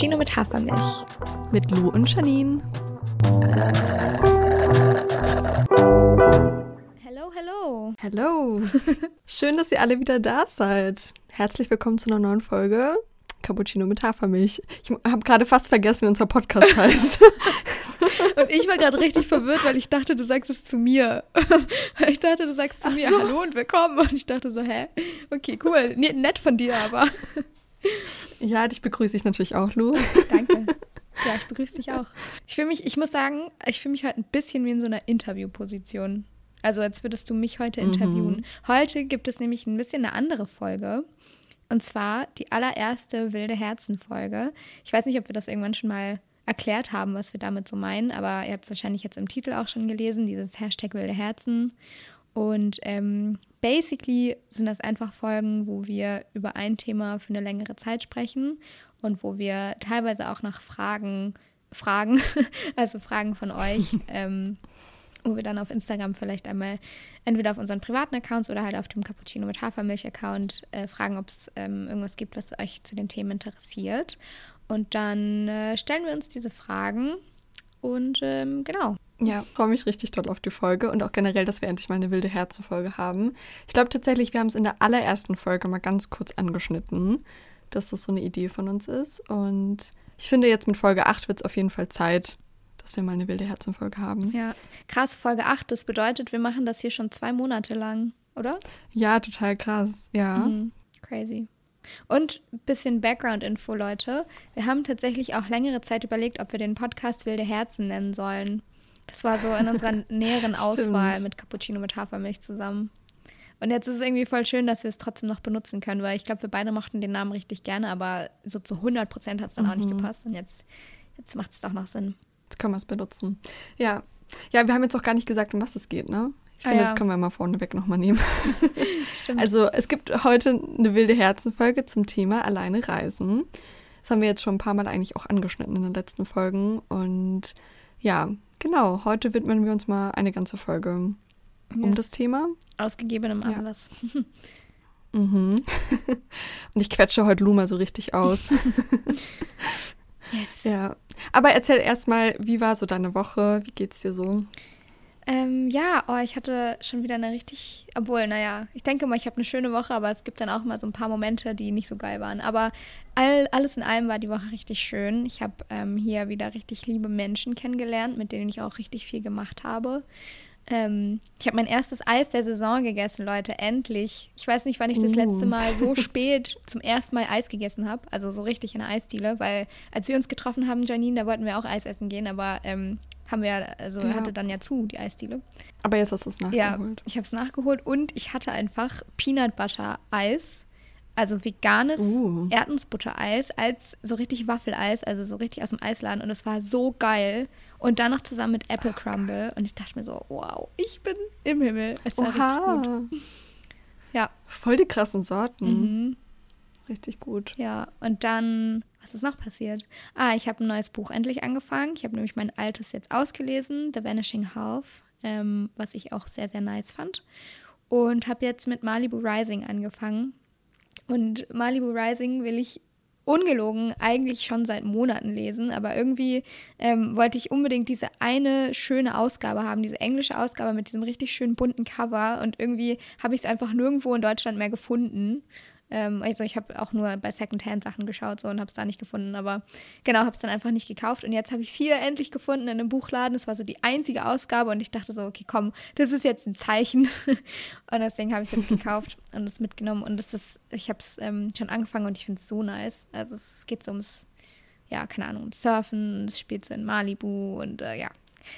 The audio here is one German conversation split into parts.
Cappuccino mit Hafermilch. Mit Lou und Janine. Hello, hello. Hello. Schön, dass ihr alle wieder da seid. Herzlich willkommen zu einer neuen Folge Cappuccino mit Hafermilch. Ich habe gerade fast vergessen, wie unser Podcast heißt. Und ich war gerade richtig verwirrt, weil ich dachte, du sagst es zu mir. Ich dachte, du sagst zu Ach mir so. Hallo und willkommen. Und ich dachte so, hä? Okay, cool. Nett von dir, aber. Ja, dich begrüße ich natürlich auch, Lu. Danke. Ja, ich begrüße dich auch. Ich fühle mich, ich muss sagen, ich fühle mich heute ein bisschen wie in so einer Interviewposition. Also als würdest du mich heute interviewen. Mhm. Heute gibt es nämlich ein bisschen eine andere Folge. Und zwar die allererste Wilde Herzen-Folge. Ich weiß nicht, ob wir das irgendwann schon mal erklärt haben, was wir damit so meinen, aber ihr habt es wahrscheinlich jetzt im Titel auch schon gelesen, dieses Hashtag Wilde Herzen. Und ähm, basically sind das einfach Folgen, wo wir über ein Thema für eine längere Zeit sprechen und wo wir teilweise auch nach Fragen fragen, also Fragen von euch, ähm, wo wir dann auf Instagram vielleicht einmal entweder auf unseren privaten Accounts oder halt auf dem Cappuccino mit Hafermilch-Account äh, fragen, ob es ähm, irgendwas gibt, was euch zu den Themen interessiert. Und dann äh, stellen wir uns diese Fragen und ähm, genau. Ja, freue mich richtig toll auf die Folge und auch generell, dass wir endlich mal eine wilde Herzenfolge haben. Ich glaube tatsächlich, wir haben es in der allerersten Folge mal ganz kurz angeschnitten, dass das so eine Idee von uns ist. Und ich finde, jetzt mit Folge 8 wird es auf jeden Fall Zeit, dass wir mal eine wilde Herzenfolge haben. Ja, krass, Folge 8, das bedeutet, wir machen das hier schon zwei Monate lang, oder? Ja, total krass, ja. Mhm. Crazy. Und ein bisschen Background-Info, Leute. Wir haben tatsächlich auch längere Zeit überlegt, ob wir den Podcast Wilde Herzen nennen sollen. Das war so in unserer näheren Auswahl mit Cappuccino mit Hafermilch zusammen. Und jetzt ist es irgendwie voll schön, dass wir es trotzdem noch benutzen können, weil ich glaube, wir beide mochten den Namen richtig gerne, aber so zu 100 Prozent hat es dann mhm. auch nicht mhm. gepasst. Und jetzt, jetzt macht es doch noch Sinn. Jetzt können wir es benutzen. Ja. Ja, wir haben jetzt auch gar nicht gesagt, um was es geht, ne? Ich finde, ah, ja. das können wir mal vorneweg nochmal nehmen. Stimmt. Also es gibt heute eine wilde Herzenfolge zum Thema alleine reisen. Das haben wir jetzt schon ein paar Mal eigentlich auch angeschnitten in den letzten Folgen. Und ja, genau, heute widmen wir uns mal eine ganze Folge yes. um das Thema. Ausgegebenem Anlass. Ja. mhm. Und ich quetsche heute Luma so richtig aus. yes. Ja. Aber erzähl erstmal, wie war so deine Woche? Wie geht's dir so? Ähm, ja, oh, ich hatte schon wieder eine richtig, obwohl, naja, ich denke mal, ich habe eine schöne Woche, aber es gibt dann auch mal so ein paar Momente, die nicht so geil waren. Aber all, alles in allem war die Woche richtig schön. Ich habe ähm, hier wieder richtig liebe Menschen kennengelernt, mit denen ich auch richtig viel gemacht habe. Ähm, ich habe mein erstes Eis der Saison gegessen, Leute, endlich. Ich weiß nicht, wann ich das letzte uh. Mal so spät zum ersten Mal Eis gegessen habe, also so richtig in der Eisdiele, weil als wir uns getroffen haben, Janine, da wollten wir auch Eis essen gehen, aber ähm, haben wir, also ja. hatte dann ja zu, die Eisdiele. Aber jetzt hast du es nachgeholt. Ja, ich habe es nachgeholt und ich hatte einfach Peanut Butter Eis, also veganes uh. Erdnussbutter-Eis als so richtig Waffeleis, also so richtig aus dem Eisladen und es war so geil. Und dann noch zusammen mit Apple Crumble und ich dachte mir so, wow, ich bin im Himmel. Es war Oha. richtig gut. Ja. Voll die krassen Sorten. Mhm. Richtig gut. Ja, und dann was ist noch passiert? Ah, ich habe ein neues Buch endlich angefangen. Ich habe nämlich mein altes jetzt ausgelesen, The Vanishing Half, ähm, was ich auch sehr, sehr nice fand. Und habe jetzt mit Malibu Rising angefangen. Und Malibu Rising will ich ungelogen eigentlich schon seit Monaten lesen, aber irgendwie ähm, wollte ich unbedingt diese eine schöne Ausgabe haben, diese englische Ausgabe mit diesem richtig schönen bunten Cover und irgendwie habe ich es einfach nirgendwo in Deutschland mehr gefunden ähm, also ich habe auch nur bei Secondhand Sachen geschaut so und habe es da nicht gefunden, aber genau, habe es dann einfach nicht gekauft und jetzt habe ich es hier endlich gefunden in einem Buchladen. Das war so die einzige Ausgabe und ich dachte so, okay, komm, das ist jetzt ein Zeichen und deswegen habe ich es jetzt gekauft und es mitgenommen und es ist, ich habe es ähm, schon angefangen und ich finde es so nice. Also es geht so ums, ja, keine Ahnung, ums Surfen, es spielt so in Malibu und äh, ja,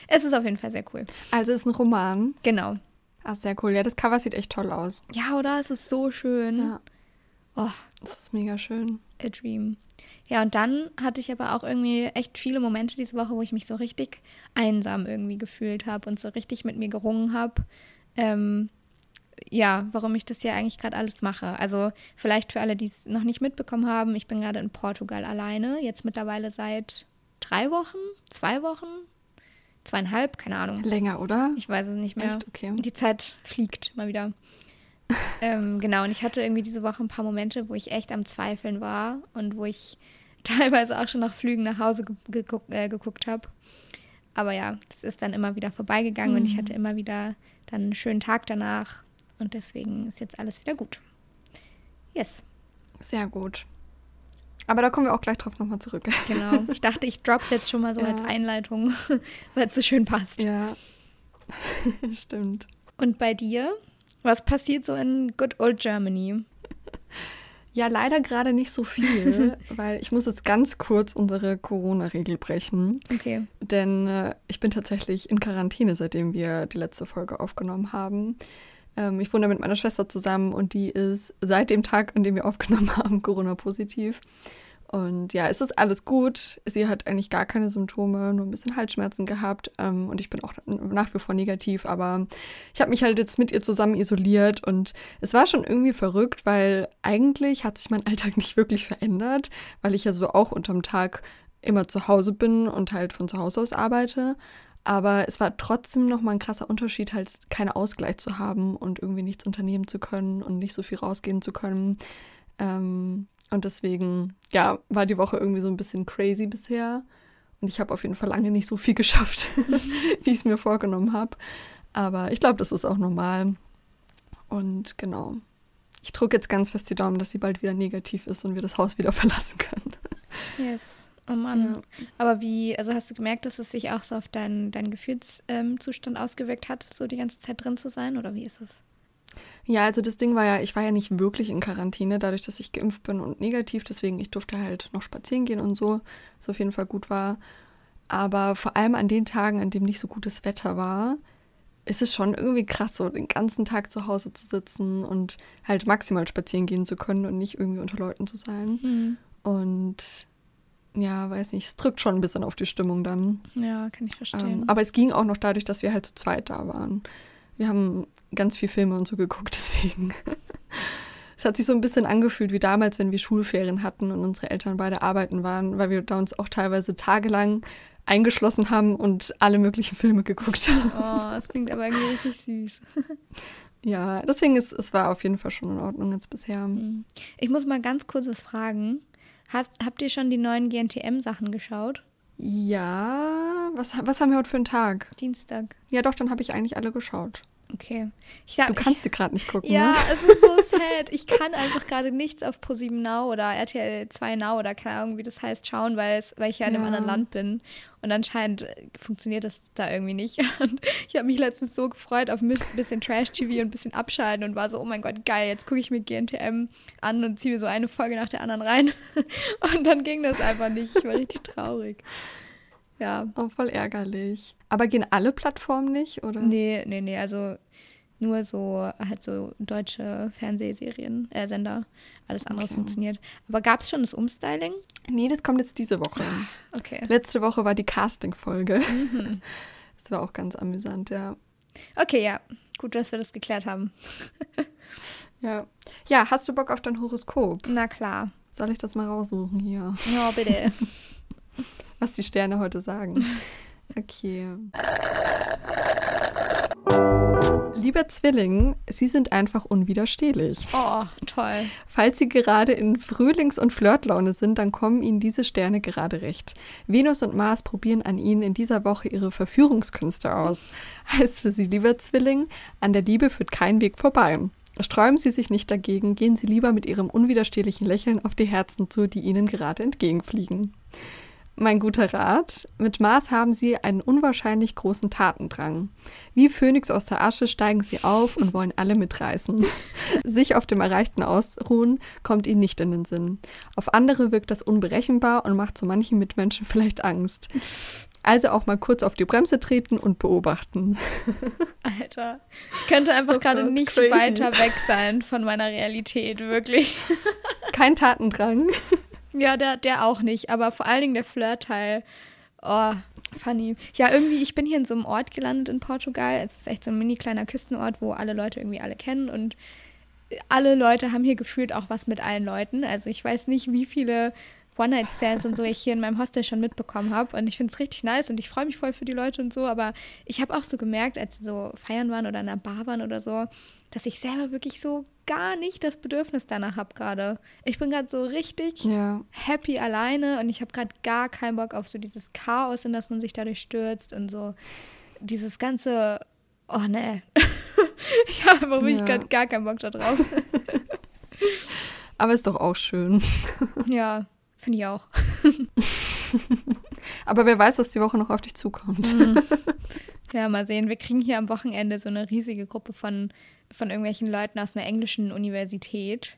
es ist auf jeden Fall sehr cool. Also es ist ein Roman. Genau. Ach, sehr cool. Ja, das Cover sieht echt toll aus. Ja, oder? Es ist so schön. Ja. Oh, das ist mega schön. A dream. Ja, und dann hatte ich aber auch irgendwie echt viele Momente diese Woche, wo ich mich so richtig einsam irgendwie gefühlt habe und so richtig mit mir gerungen habe. Ähm, ja, warum ich das hier eigentlich gerade alles mache. Also vielleicht für alle, die es noch nicht mitbekommen haben, ich bin gerade in Portugal alleine, jetzt mittlerweile seit drei Wochen, zwei Wochen, zweieinhalb, keine Ahnung. Länger, oder? Ich weiß es nicht mehr. Echt? Okay. Die Zeit fliegt mal wieder ähm, genau, und ich hatte irgendwie diese Woche ein paar Momente, wo ich echt am Zweifeln war und wo ich teilweise auch schon nach Flügen nach Hause geguckt, äh, geguckt habe. Aber ja, das ist dann immer wieder vorbeigegangen mhm. und ich mhm. hatte immer wieder dann einen schönen Tag danach. Und deswegen ist jetzt alles wieder gut. Yes. Sehr gut. Aber da kommen wir auch gleich drauf nochmal zurück. Genau. Ich dachte, ich drop's jetzt schon mal so ja. als Einleitung, weil es so schön passt. Ja. Stimmt. Und bei dir? Was passiert so in Good Old Germany? Ja, leider gerade nicht so viel, weil ich muss jetzt ganz kurz unsere Corona-Regel brechen. Okay. Denn äh, ich bin tatsächlich in Quarantäne, seitdem wir die letzte Folge aufgenommen haben. Ähm, ich wohne mit meiner Schwester zusammen und die ist seit dem Tag, an dem wir aufgenommen haben, Corona-positiv. Und ja, es ist alles gut. Sie hat eigentlich gar keine Symptome, nur ein bisschen Halsschmerzen gehabt. Ähm, und ich bin auch nach wie vor negativ. Aber ich habe mich halt jetzt mit ihr zusammen isoliert. Und es war schon irgendwie verrückt, weil eigentlich hat sich mein Alltag nicht wirklich verändert, weil ich ja so auch unterm Tag immer zu Hause bin und halt von zu Hause aus arbeite. Aber es war trotzdem nochmal ein krasser Unterschied, halt keinen Ausgleich zu haben und irgendwie nichts unternehmen zu können und nicht so viel rausgehen zu können. Ähm, und deswegen, ja, war die Woche irgendwie so ein bisschen crazy bisher. Und ich habe auf jeden Fall lange nicht so viel geschafft, wie ich es mir vorgenommen habe. Aber ich glaube, das ist auch normal. Und genau. Ich drücke jetzt ganz fest die Daumen, dass sie bald wieder negativ ist und wir das Haus wieder verlassen können. Yes. Oh Mann. Ja. Aber wie, also hast du gemerkt, dass es sich auch so auf deinen, deinen Gefühlszustand ähm, ausgewirkt hat, so die ganze Zeit drin zu sein? Oder wie ist es? Ja, also das Ding war ja, ich war ja nicht wirklich in Quarantäne, dadurch, dass ich geimpft bin und negativ, deswegen ich durfte halt noch spazieren gehen und so, was auf jeden Fall gut war. Aber vor allem an den Tagen, an dem nicht so gutes Wetter war, ist es schon irgendwie krass, so den ganzen Tag zu Hause zu sitzen und halt maximal spazieren gehen zu können und nicht irgendwie unter Leuten zu sein. Mhm. Und ja, weiß nicht, es drückt schon ein bisschen auf die Stimmung dann. Ja, kann ich verstehen. Ähm, aber es ging auch noch dadurch, dass wir halt zu zweit da waren. Wir haben ganz viel Filme und so geguckt, deswegen. es hat sich so ein bisschen angefühlt wie damals, wenn wir Schulferien hatten und unsere Eltern beide arbeiten waren, weil wir da uns auch teilweise tagelang eingeschlossen haben und alle möglichen Filme geguckt haben. Oh, das klingt aber irgendwie richtig süß. ja, deswegen ist es war auf jeden Fall schon in Ordnung jetzt bisher. Hm. Ich muss mal ganz kurz was fragen. Habt, habt ihr schon die neuen GNTM-Sachen geschaut? Ja. Was, was haben wir heute für einen Tag? Dienstag. Ja, doch, dann habe ich eigentlich alle geschaut. Okay. Hab, du kannst sie gerade nicht gucken. Ja, ne? es ist so sad. Ich kann einfach gerade nichts auf ProSieben Now oder RTL 2 Now oder keine Ahnung, wie das heißt, schauen, weil, es, weil ich ja in einem anderen Land bin. Und anscheinend äh, funktioniert das da irgendwie nicht. Und ich habe mich letztens so gefreut auf ein bisschen Trash-TV und ein bisschen abschalten und war so, oh mein Gott, geil, jetzt gucke ich mir GNTM an und ziehe mir so eine Folge nach der anderen rein. Und dann ging das einfach nicht. Ich war richtig traurig. Ja. Oh, voll ärgerlich. Aber gehen alle Plattformen nicht, oder? Nee, nee, nee. Also nur so halt so deutsche Fernsehserien, äh, Sender. Alles andere okay. funktioniert. Aber gab es schon das Umstyling? Nee, das kommt jetzt diese Woche. Ah, okay. Letzte Woche war die Casting-Folge. Mhm. Das war auch ganz amüsant, ja. Okay, ja. Gut, dass wir das geklärt haben. ja. Ja, hast du Bock auf dein Horoskop? Na klar. Soll ich das mal raussuchen hier? Ja, bitte. Was die Sterne heute sagen. Okay. Lieber Zwilling, Sie sind einfach unwiderstehlich. Oh, toll. Falls Sie gerade in Frühlings- und Flirtlaune sind, dann kommen Ihnen diese Sterne gerade recht. Venus und Mars probieren an Ihnen in dieser Woche ihre Verführungskünste aus. Heißt für Sie, lieber Zwilling, an der Liebe führt kein Weg vorbei. Sträuben Sie sich nicht dagegen, gehen Sie lieber mit Ihrem unwiderstehlichen Lächeln auf die Herzen zu, die Ihnen gerade entgegenfliegen. Mein guter Rat, mit Mars haben Sie einen unwahrscheinlich großen Tatendrang. Wie Phönix aus der Asche steigen Sie auf und wollen alle mitreißen. Sich auf dem Erreichten ausruhen, kommt Ihnen nicht in den Sinn. Auf andere wirkt das unberechenbar und macht zu manchen Mitmenschen vielleicht Angst. Also auch mal kurz auf die Bremse treten und beobachten. Alter, es könnte einfach oh gerade nicht crazy. weiter weg sein von meiner Realität, wirklich. Kein Tatendrang. Ja, der, der auch nicht, aber vor allen Dingen der Flirt-Teil. Oh, funny. Ja, irgendwie, ich bin hier in so einem Ort gelandet in Portugal. Es ist echt so ein mini kleiner Küstenort, wo alle Leute irgendwie alle kennen und alle Leute haben hier gefühlt auch was mit allen Leuten. Also ich weiß nicht, wie viele One-Night-Stands und so ich hier in meinem Hostel schon mitbekommen habe. Und ich finde es richtig nice und ich freue mich voll für die Leute und so. Aber ich habe auch so gemerkt, als sie so feiern waren oder in einer Bar waren oder so, dass ich selber wirklich so gar nicht das Bedürfnis danach habe gerade. Ich bin gerade so richtig ja. happy alleine und ich habe gerade gar keinen Bock auf so dieses Chaos, in das man sich dadurch stürzt und so dieses ganze, oh ne, ich habe einfach wirklich ja. gar keinen Bock darauf. Aber ist doch auch schön. Ja, finde ich auch. Aber wer weiß, was die Woche noch auf dich zukommt. Mhm. Ja, mal sehen. Wir kriegen hier am Wochenende so eine riesige Gruppe von, von irgendwelchen Leuten aus einer englischen Universität,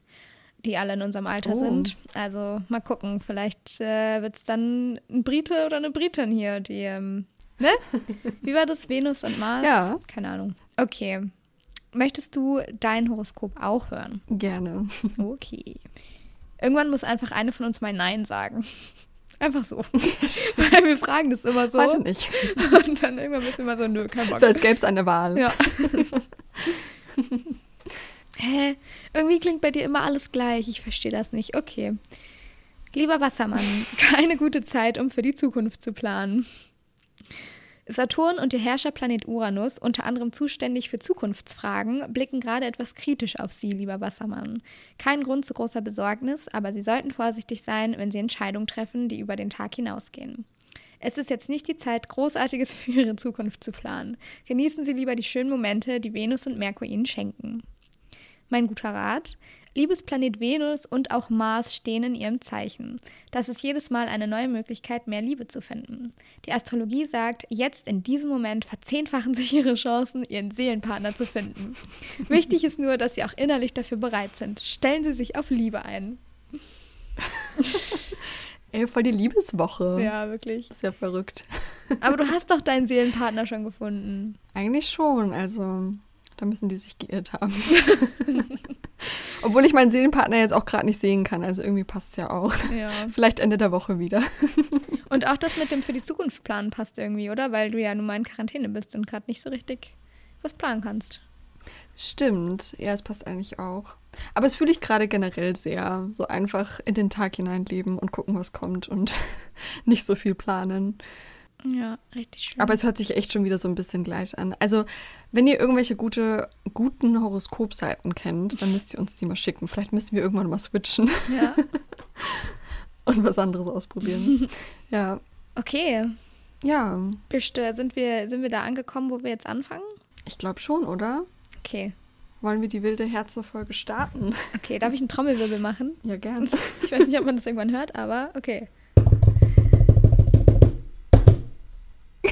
die alle in unserem Alter oh. sind. Also mal gucken. Vielleicht äh, wird es dann ein Brite oder eine Britin hier, die, ähm, ne? Wie war das? Venus und Mars? Ja. Keine Ahnung. Okay. Möchtest du dein Horoskop auch hören? Gerne. Okay. Irgendwann muss einfach eine von uns mal Nein sagen. Einfach so. Weil wir fragen das immer so. Heute nicht. Und dann irgendwann müssen wir immer so, nö, kein Bock. So als gäbe es eine Wahl. Ja. Hä? Irgendwie klingt bei dir immer alles gleich. Ich verstehe das nicht. Okay. Lieber Wassermann, keine gute Zeit, um für die Zukunft zu planen. Saturn und der Herrscherplanet Uranus, unter anderem zuständig für Zukunftsfragen, blicken gerade etwas kritisch auf Sie, lieber Wassermann. Kein Grund zu großer Besorgnis, aber Sie sollten vorsichtig sein, wenn Sie Entscheidungen treffen, die über den Tag hinausgehen. Es ist jetzt nicht die Zeit, Großartiges für Ihre Zukunft zu planen. Genießen Sie lieber die schönen Momente, die Venus und Merkur Ihnen schenken. Mein guter Rat, Liebesplanet Venus und auch Mars stehen in ihrem Zeichen. Das ist jedes Mal eine neue Möglichkeit, mehr Liebe zu finden. Die Astrologie sagt, jetzt in diesem Moment verzehnfachen sich ihre Chancen, ihren Seelenpartner zu finden. Wichtig ist nur, dass sie auch innerlich dafür bereit sind. Stellen Sie sich auf Liebe ein. Ey, voll die Liebeswoche. Ja, wirklich. Ist ja verrückt. Aber du hast doch deinen Seelenpartner schon gefunden. Eigentlich schon, also da müssen die sich geirrt haben. Obwohl ich meinen Seelenpartner jetzt auch gerade nicht sehen kann. Also irgendwie passt es ja auch. Ja. Vielleicht Ende der Woche wieder. Und auch das mit dem für die Zukunft planen passt irgendwie, oder? Weil du ja nun mal in Quarantäne bist und gerade nicht so richtig was planen kannst. Stimmt. Ja, es passt eigentlich auch. Aber es fühle ich gerade generell sehr. So einfach in den Tag hineinleben und gucken, was kommt und nicht so viel planen. Ja, richtig schön. Aber es hört sich echt schon wieder so ein bisschen gleich an. Also, wenn ihr irgendwelche gute, guten Horoskopseiten kennt, dann müsst ihr uns die mal schicken. Vielleicht müssen wir irgendwann mal switchen. Ja. Und was anderes ausprobieren. ja. Okay. Ja. Bist, sind, wir, sind wir da angekommen, wo wir jetzt anfangen? Ich glaube schon, oder? Okay. Wollen wir die wilde Herze-Folge starten? Okay, darf ich einen Trommelwirbel machen? Ja, gern. Ich weiß nicht, ob man das irgendwann hört, aber okay.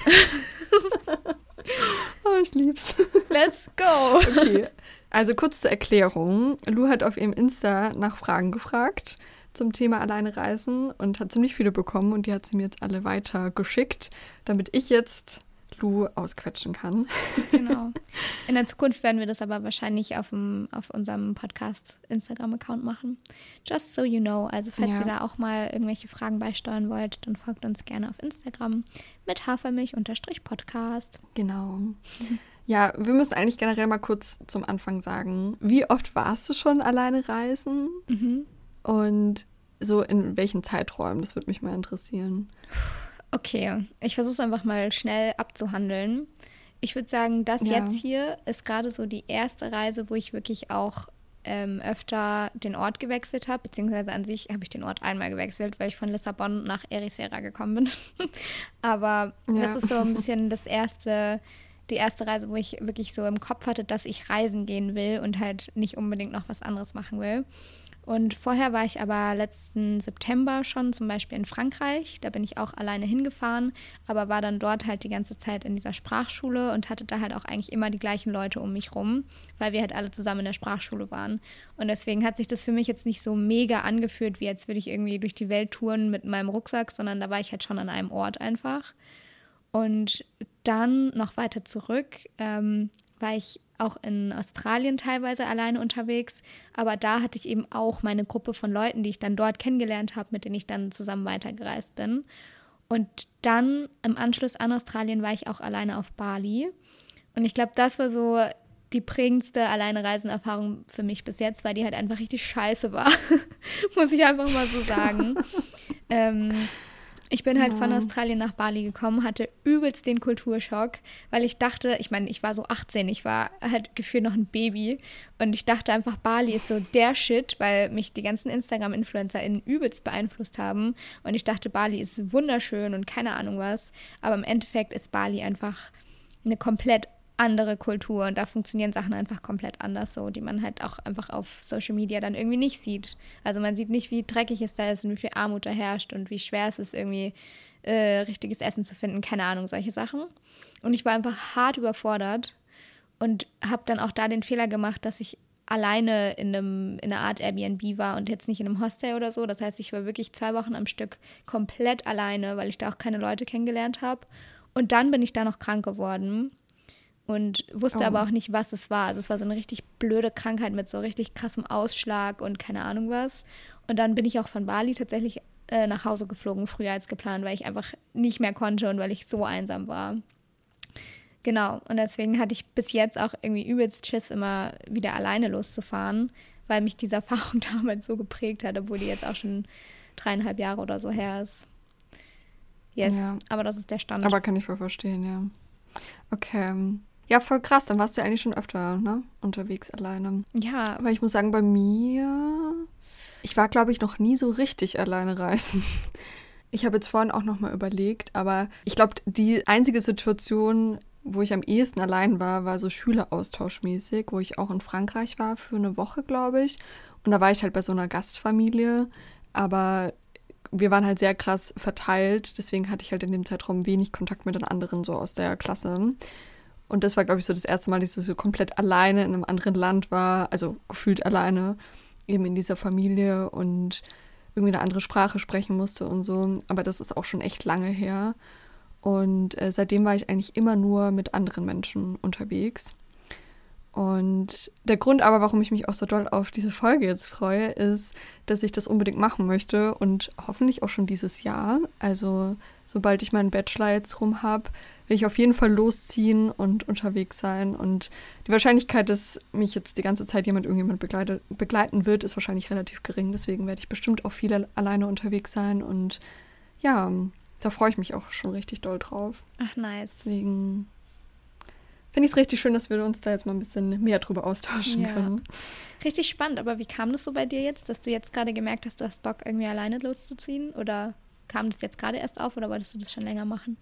oh, ich lieb's. Let's go. Okay. Also kurz zur Erklärung. Lu hat auf ihrem Insta nach Fragen gefragt zum Thema alleine reisen und hat ziemlich viele bekommen und die hat sie mir jetzt alle weiter geschickt, damit ich jetzt Lu ausquetschen kann. Genau. In der Zukunft werden wir das aber wahrscheinlich auf, dem, auf unserem Podcast-Instagram-Account machen. Just so you know. Also, falls ja. ihr da auch mal irgendwelche Fragen beisteuern wollt, dann folgt uns gerne auf Instagram mit Hafermilch-Podcast. Genau. Ja, wir müssen eigentlich generell mal kurz zum Anfang sagen, wie oft warst du schon alleine reisen? Mhm. Und so in welchen Zeiträumen? Das würde mich mal interessieren. Okay, ich versuche es einfach mal schnell abzuhandeln. Ich würde sagen, das ja. jetzt hier ist gerade so die erste Reise, wo ich wirklich auch ähm, öfter den Ort gewechselt habe, beziehungsweise an sich habe ich den Ort einmal gewechselt, weil ich von Lissabon nach Ericeira gekommen bin. Aber ja. das ist so ein bisschen das erste, die erste Reise, wo ich wirklich so im Kopf hatte, dass ich reisen gehen will und halt nicht unbedingt noch was anderes machen will. Und vorher war ich aber letzten September schon zum Beispiel in Frankreich. Da bin ich auch alleine hingefahren, aber war dann dort halt die ganze Zeit in dieser Sprachschule und hatte da halt auch eigentlich immer die gleichen Leute um mich rum, weil wir halt alle zusammen in der Sprachschule waren. Und deswegen hat sich das für mich jetzt nicht so mega angefühlt, wie jetzt würde ich irgendwie durch die Welt touren mit meinem Rucksack, sondern da war ich halt schon an einem Ort einfach. Und dann noch weiter zurück ähm, war ich auch in Australien teilweise alleine unterwegs. Aber da hatte ich eben auch meine Gruppe von Leuten, die ich dann dort kennengelernt habe, mit denen ich dann zusammen weitergereist bin. Und dann im Anschluss an Australien war ich auch alleine auf Bali. Und ich glaube, das war so die prägendste Alleinereisenerfahrung für mich bis jetzt, weil die halt einfach richtig scheiße war. Muss ich einfach mal so sagen. ähm, Ich bin halt ja. von Australien nach Bali gekommen, hatte übelst den Kulturschock, weil ich dachte, ich meine, ich war so 18, ich war halt gefühlt noch ein Baby und ich dachte einfach, Bali ist so der Shit, weil mich die ganzen Instagram-InfluencerInnen übelst beeinflusst haben und ich dachte, Bali ist wunderschön und keine Ahnung was, aber im Endeffekt ist Bali einfach eine komplett andere Kultur und da funktionieren Sachen einfach komplett anders so, die man halt auch einfach auf Social Media dann irgendwie nicht sieht. Also man sieht nicht, wie dreckig es da ist und wie viel Armut da herrscht und wie schwer es ist, irgendwie äh, richtiges Essen zu finden, keine Ahnung, solche Sachen. Und ich war einfach hart überfordert und habe dann auch da den Fehler gemacht, dass ich alleine in, einem, in einer Art Airbnb war und jetzt nicht in einem Hostel oder so. Das heißt, ich war wirklich zwei Wochen am Stück komplett alleine, weil ich da auch keine Leute kennengelernt habe. Und dann bin ich da noch krank geworden und wusste oh. aber auch nicht, was es war. Also es war so eine richtig blöde Krankheit mit so richtig krassem Ausschlag und keine Ahnung was. Und dann bin ich auch von Bali tatsächlich äh, nach Hause geflogen, früher als geplant, weil ich einfach nicht mehr konnte und weil ich so einsam war. Genau, und deswegen hatte ich bis jetzt auch irgendwie übelst Schiss, immer wieder alleine loszufahren, weil mich diese Erfahrung damals so geprägt hat, obwohl die jetzt auch schon dreieinhalb Jahre oder so her ist. Yes, ja. aber das ist der Standard. Aber kann ich voll verstehen, ja. Okay. Ja, voll krass. Dann warst du ja eigentlich schon öfter ne? unterwegs alleine. Ja. Aber ich muss sagen, bei mir, ich war, glaube ich, noch nie so richtig alleine reisen. Ich habe jetzt vorhin auch noch mal überlegt, aber ich glaube, die einzige Situation, wo ich am ehesten allein war, war so Schüleraustauschmäßig, wo ich auch in Frankreich war für eine Woche, glaube ich. Und da war ich halt bei so einer Gastfamilie. Aber wir waren halt sehr krass verteilt, deswegen hatte ich halt in dem Zeitraum wenig Kontakt mit den anderen so aus der Klasse. Und das war, glaube ich, so das erste Mal, dass ich so komplett alleine in einem anderen Land war, also gefühlt alleine, eben in dieser Familie und irgendwie eine andere Sprache sprechen musste und so. Aber das ist auch schon echt lange her. Und äh, seitdem war ich eigentlich immer nur mit anderen Menschen unterwegs. Und der Grund aber, warum ich mich auch so doll auf diese Folge jetzt freue, ist, dass ich das unbedingt machen möchte und hoffentlich auch schon dieses Jahr. Also sobald ich meinen Bachelor jetzt rum habe, will ich auf jeden Fall losziehen und unterwegs sein. Und die Wahrscheinlichkeit, dass mich jetzt die ganze Zeit jemand irgendjemand begleite, begleiten wird, ist wahrscheinlich relativ gering. Deswegen werde ich bestimmt auch viel alleine unterwegs sein. Und ja, da freue ich mich auch schon richtig doll drauf. Ach, nice. Deswegen finde ich es richtig schön, dass wir uns da jetzt mal ein bisschen mehr drüber austauschen ja. können. Richtig spannend, aber wie kam das so bei dir jetzt, dass du jetzt gerade gemerkt hast, du hast Bock, irgendwie alleine loszuziehen? Oder kam das jetzt gerade erst auf oder wolltest du das schon länger machen?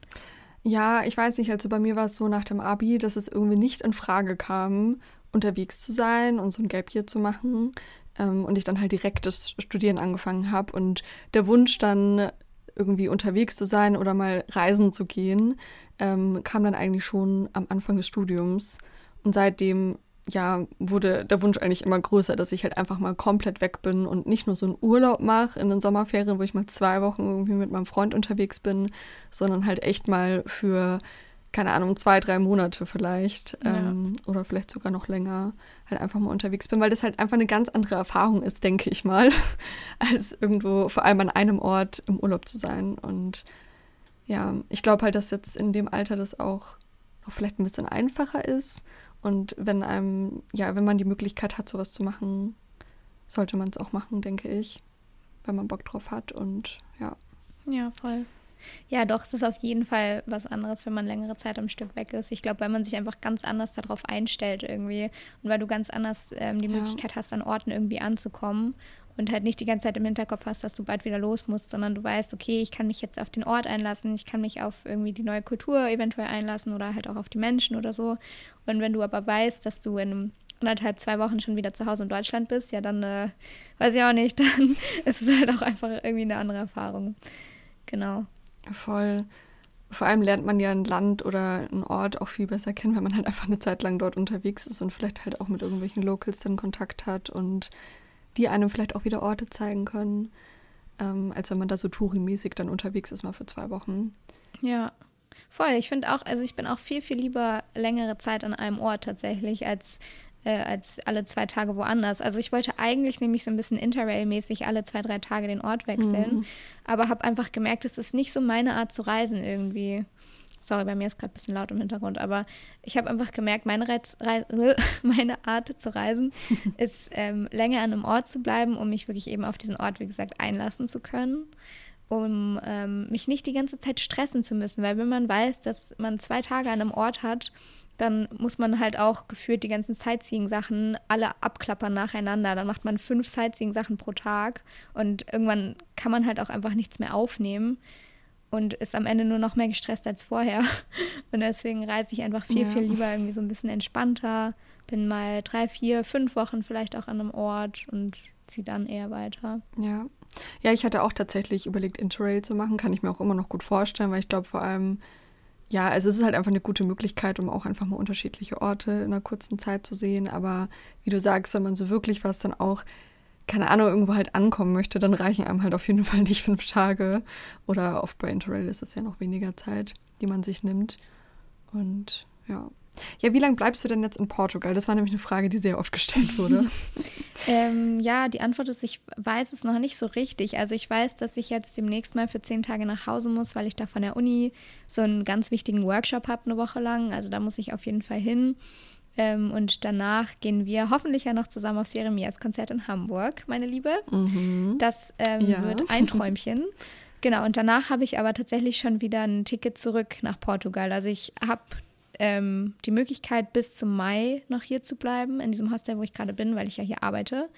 Ja, ich weiß nicht, also bei mir war es so nach dem Abi, dass es irgendwie nicht in Frage kam, unterwegs zu sein und so ein Gap hier zu machen. Ähm, und ich dann halt direkt das Studieren angefangen habe und der Wunsch dann irgendwie unterwegs zu sein oder mal reisen zu gehen, ähm, kam dann eigentlich schon am Anfang des Studiums. Und seitdem ja, wurde der Wunsch eigentlich immer größer, dass ich halt einfach mal komplett weg bin und nicht nur so einen Urlaub mache in den Sommerferien, wo ich mal zwei Wochen irgendwie mit meinem Freund unterwegs bin, sondern halt echt mal für, keine Ahnung, zwei, drei Monate vielleicht ja. ähm, oder vielleicht sogar noch länger halt einfach mal unterwegs bin, weil das halt einfach eine ganz andere Erfahrung ist, denke ich mal, als irgendwo vor allem an einem Ort im Urlaub zu sein. Und ja, ich glaube halt, dass jetzt in dem Alter das auch noch vielleicht ein bisschen einfacher ist und wenn einem, ja, wenn man die Möglichkeit hat, sowas zu machen, sollte man es auch machen, denke ich. Wenn man Bock drauf hat und ja. Ja, voll. Ja, doch, es ist auf jeden Fall was anderes, wenn man längere Zeit am Stück weg ist. Ich glaube, weil man sich einfach ganz anders darauf einstellt irgendwie und weil du ganz anders ähm, die ja. Möglichkeit hast, an Orten irgendwie anzukommen und halt nicht die ganze Zeit im Hinterkopf hast, dass du bald wieder los musst, sondern du weißt, okay, ich kann mich jetzt auf den Ort einlassen, ich kann mich auf irgendwie die neue Kultur eventuell einlassen oder halt auch auf die Menschen oder so. Und wenn du aber weißt, dass du in anderthalb, zwei Wochen schon wieder zu Hause in Deutschland bist, ja, dann äh, weiß ich auch nicht, dann ist es halt auch einfach irgendwie eine andere Erfahrung. Genau. Voll. Vor allem lernt man ja ein Land oder einen Ort auch viel besser kennen, wenn man halt einfach eine Zeit lang dort unterwegs ist und vielleicht halt auch mit irgendwelchen Locals dann Kontakt hat und die einem vielleicht auch wieder Orte zeigen können, ähm, als wenn man da so Touri-mäßig dann unterwegs ist, mal für zwei Wochen. Ja, voll. Ich finde auch, also ich bin auch viel, viel lieber längere Zeit an einem Ort tatsächlich, als, äh, als alle zwei Tage woanders. Also ich wollte eigentlich nämlich so ein bisschen Interrail-mäßig alle zwei, drei Tage den Ort wechseln, mhm. aber habe einfach gemerkt, es ist nicht so meine Art zu reisen irgendwie. Sorry, bei mir ist gerade ein bisschen laut im Hintergrund, aber ich habe einfach gemerkt, meine, Reiz, Reis, meine Art zu reisen ist ähm, länger an einem Ort zu bleiben, um mich wirklich eben auf diesen Ort, wie gesagt, einlassen zu können. um ähm, mich nicht die ganze Zeit stressen zu müssen. Weil wenn man weiß, dass man zwei Tage an einem Ort hat, dann muss man halt auch gefühlt die ganzen Sightseeing-Sachen alle abklappern nacheinander. Dann macht man fünf Sightseeing-Sachen pro Tag und irgendwann kann man halt auch einfach nichts mehr aufnehmen und ist am Ende nur noch mehr gestresst als vorher. Und deswegen reise ich einfach viel, ja. viel lieber irgendwie so ein bisschen entspannter. Bin mal drei, vier, fünf Wochen vielleicht auch an einem Ort und ziehe dann eher weiter. Ja. Ja, ich hatte auch tatsächlich überlegt, Interrail zu machen. Kann ich mir auch immer noch gut vorstellen, weil ich glaube vor allem, ja, also es ist halt einfach eine gute Möglichkeit, um auch einfach mal unterschiedliche Orte in einer kurzen Zeit zu sehen. Aber wie du sagst, wenn man so wirklich was dann auch keine Ahnung, irgendwo halt ankommen möchte, dann reichen einem halt auf jeden Fall nicht fünf Tage. Oder oft bei Interrail ist es ja noch weniger Zeit, die man sich nimmt. Und ja. Ja, wie lange bleibst du denn jetzt in Portugal? Das war nämlich eine Frage, die sehr oft gestellt wurde. ähm, ja, die Antwort ist, ich weiß es noch nicht so richtig. Also ich weiß, dass ich jetzt demnächst mal für zehn Tage nach Hause muss, weil ich da von der Uni so einen ganz wichtigen Workshop habe, eine Woche lang. Also da muss ich auf jeden Fall hin. Ähm, und danach gehen wir hoffentlich ja noch zusammen aufs Jeremias Konzert in Hamburg, meine Liebe. Mhm. Das ähm, ja. wird ein Träumchen. genau, und danach habe ich aber tatsächlich schon wieder ein Ticket zurück nach Portugal. Also ich habe ähm, die Möglichkeit, bis zum Mai noch hier zu bleiben, in diesem Hostel, wo ich gerade bin, weil ich ja hier arbeite.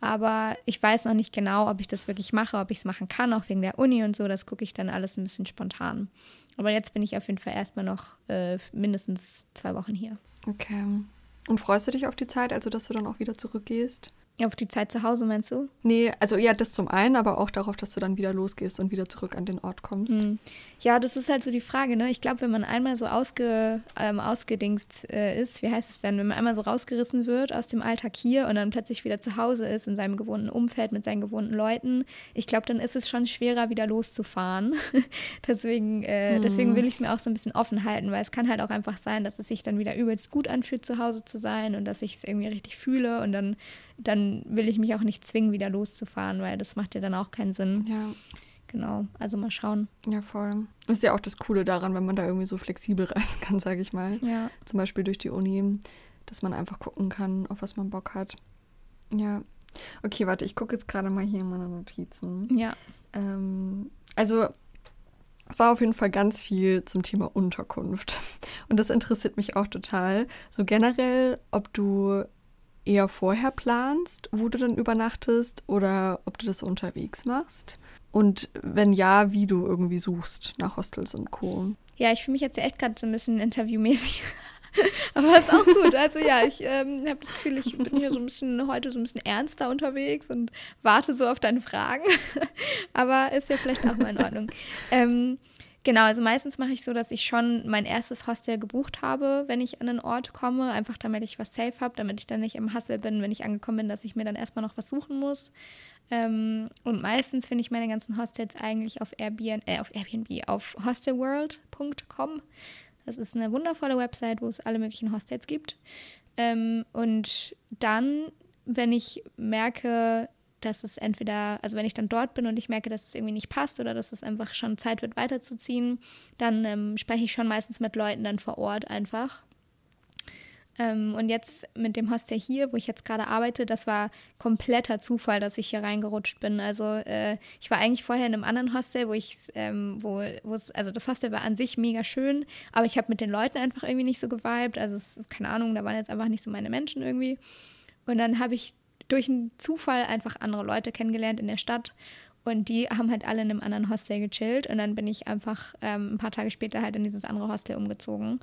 Aber ich weiß noch nicht genau, ob ich das wirklich mache, ob ich es machen kann, auch wegen der Uni und so. Das gucke ich dann alles ein bisschen spontan. Aber jetzt bin ich auf jeden Fall erstmal noch äh, mindestens zwei Wochen hier. Okay. Und freust du dich auf die Zeit, also dass du dann auch wieder zurückgehst? Auf die Zeit zu Hause meinst du? Nee, also ja, das zum einen, aber auch darauf, dass du dann wieder losgehst und wieder zurück an den Ort kommst. Hm. Ja, das ist halt so die Frage, ne? Ich glaube, wenn man einmal so ausge, ähm, ausgedingst äh, ist, wie heißt es denn, wenn man einmal so rausgerissen wird aus dem Alltag hier und dann plötzlich wieder zu Hause ist, in seinem gewohnten Umfeld, mit seinen gewohnten Leuten, ich glaube, dann ist es schon schwerer, wieder loszufahren. deswegen, äh, hm. deswegen will ich es mir auch so ein bisschen offen halten, weil es kann halt auch einfach sein, dass es sich dann wieder übelst gut anfühlt, zu Hause zu sein und dass ich es irgendwie richtig fühle und dann dann will ich mich auch nicht zwingen, wieder loszufahren, weil das macht ja dann auch keinen Sinn. Ja. Genau, also mal schauen. Ja, voll. Das ist ja auch das Coole daran, wenn man da irgendwie so flexibel reisen kann, sage ich mal. Ja. Zum Beispiel durch die Uni, dass man einfach gucken kann, auf was man Bock hat. Ja. Okay, warte, ich gucke jetzt gerade mal hier in meine Notizen. Ja. Ähm, also, es war auf jeden Fall ganz viel zum Thema Unterkunft. Und das interessiert mich auch total. So generell, ob du eher vorher planst, wo du dann übernachtest oder ob du das unterwegs machst. Und wenn ja, wie du irgendwie suchst nach Hostels und Co. Ja, ich fühle mich jetzt echt gerade so ein bisschen interviewmäßig. Aber ist auch gut. Also ja, ich ähm, habe das Gefühl, ich bin hier so ein bisschen heute so ein bisschen ernster unterwegs und warte so auf deine Fragen. Aber ist ja vielleicht auch mal in Ordnung. Ähm, Genau, also meistens mache ich so, dass ich schon mein erstes Hostel gebucht habe, wenn ich an einen Ort komme, einfach damit ich was safe habe, damit ich dann nicht im Hustle bin, wenn ich angekommen bin, dass ich mir dann erstmal noch was suchen muss. Ähm, und meistens finde ich meine ganzen Hostels eigentlich auf Airbnb, äh, auf Airbnb, auf hostelworld.com. Das ist eine wundervolle Website, wo es alle möglichen Hostels gibt. Ähm, und dann, wenn ich merke, dass es entweder, also wenn ich dann dort bin und ich merke, dass es irgendwie nicht passt oder dass es einfach schon Zeit wird, weiterzuziehen, dann ähm, spreche ich schon meistens mit Leuten dann vor Ort einfach. Ähm, und jetzt mit dem Hostel hier, wo ich jetzt gerade arbeite, das war kompletter Zufall, dass ich hier reingerutscht bin. Also äh, ich war eigentlich vorher in einem anderen Hostel, wo ich, ähm, wo also das Hostel war an sich mega schön, aber ich habe mit den Leuten einfach irgendwie nicht so geweibt. Also es, keine Ahnung, da waren jetzt einfach nicht so meine Menschen irgendwie. Und dann habe ich durch einen Zufall einfach andere Leute kennengelernt in der Stadt. Und die haben halt alle in einem anderen Hostel gechillt. Und dann bin ich einfach ähm, ein paar Tage später halt in dieses andere Hostel umgezogen.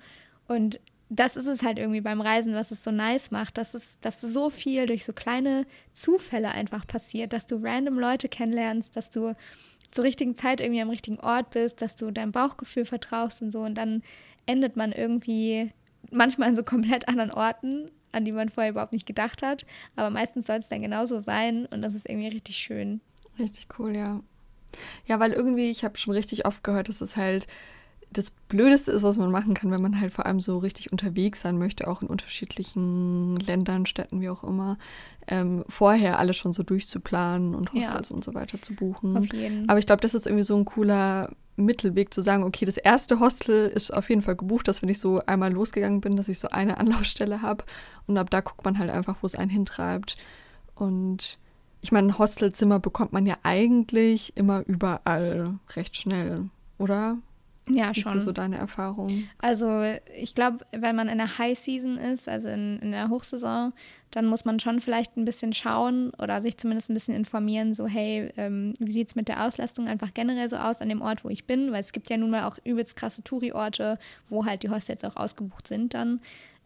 Und das ist es halt irgendwie beim Reisen, was es so nice macht, dass es, dass so viel durch so kleine Zufälle einfach passiert, dass du random Leute kennenlernst, dass du zur richtigen Zeit irgendwie am richtigen Ort bist, dass du deinem Bauchgefühl vertraust und so. Und dann endet man irgendwie manchmal an so komplett anderen Orten, an die man vorher überhaupt nicht gedacht hat. Aber meistens soll es dann genauso sein und das ist irgendwie richtig schön. Richtig cool, ja. Ja, weil irgendwie, ich habe schon richtig oft gehört, dass es halt das Blödeste ist, was man machen kann, wenn man halt vor allem so richtig unterwegs sein möchte, auch in unterschiedlichen Ländern, Städten, wie auch immer, ähm, vorher alles schon so durchzuplanen und Hostels ja. und so weiter zu buchen. Auf jeden. Aber ich glaube, das ist irgendwie so ein cooler Mittelweg zu sagen, okay, das erste Hostel ist auf jeden Fall gebucht, dass wenn ich so einmal losgegangen bin, dass ich so eine Anlaufstelle habe und ab da guckt man halt einfach, wo es einen hintreibt. Und ich meine, Hostelzimmer bekommt man ja eigentlich immer überall recht schnell, oder? Ja, schon. ist so deine Erfahrung? Also ich glaube, wenn man in der High Season ist, also in, in der Hochsaison, dann muss man schon vielleicht ein bisschen schauen oder sich zumindest ein bisschen informieren, so hey, ähm, wie sieht es mit der Auslastung einfach generell so aus an dem Ort, wo ich bin, weil es gibt ja nun mal auch übelst krasse Touri-Orte, wo halt die Hostels auch ausgebucht sind dann.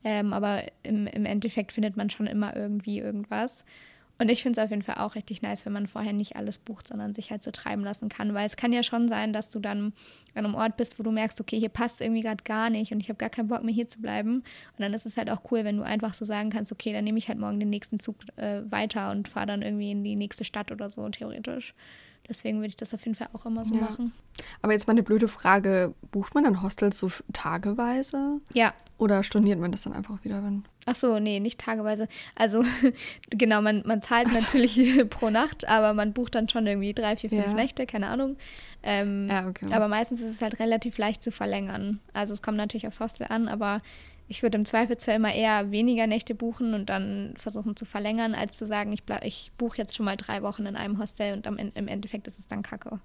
Ähm, aber im, im Endeffekt findet man schon immer irgendwie irgendwas. Und ich finde es auf jeden Fall auch richtig nice, wenn man vorher nicht alles bucht, sondern sich halt so treiben lassen kann. Weil es kann ja schon sein, dass du dann an einem Ort bist, wo du merkst, okay, hier passt irgendwie gerade gar nicht und ich habe gar keinen Bock mehr hier zu bleiben. Und dann ist es halt auch cool, wenn du einfach so sagen kannst, okay, dann nehme ich halt morgen den nächsten Zug äh, weiter und fahre dann irgendwie in die nächste Stadt oder so, theoretisch. Deswegen würde ich das auf jeden Fall auch immer so ja. machen. Aber jetzt mal eine blöde Frage: Bucht man dann Hostels so tageweise? Ja. Oder storniert man das dann einfach wieder, wenn. Ach so, nee, nicht tageweise. Also, genau, man, man zahlt natürlich pro Nacht, aber man bucht dann schon irgendwie drei, vier, fünf ja. Nächte, keine Ahnung. Ähm, ja, okay. Aber meistens ist es halt relativ leicht zu verlängern. Also, es kommt natürlich aufs Hostel an, aber ich würde im Zweifelsfall immer eher weniger Nächte buchen und dann versuchen zu verlängern, als zu sagen, ich, ich buche jetzt schon mal drei Wochen in einem Hostel und am, im Endeffekt ist es dann kacke.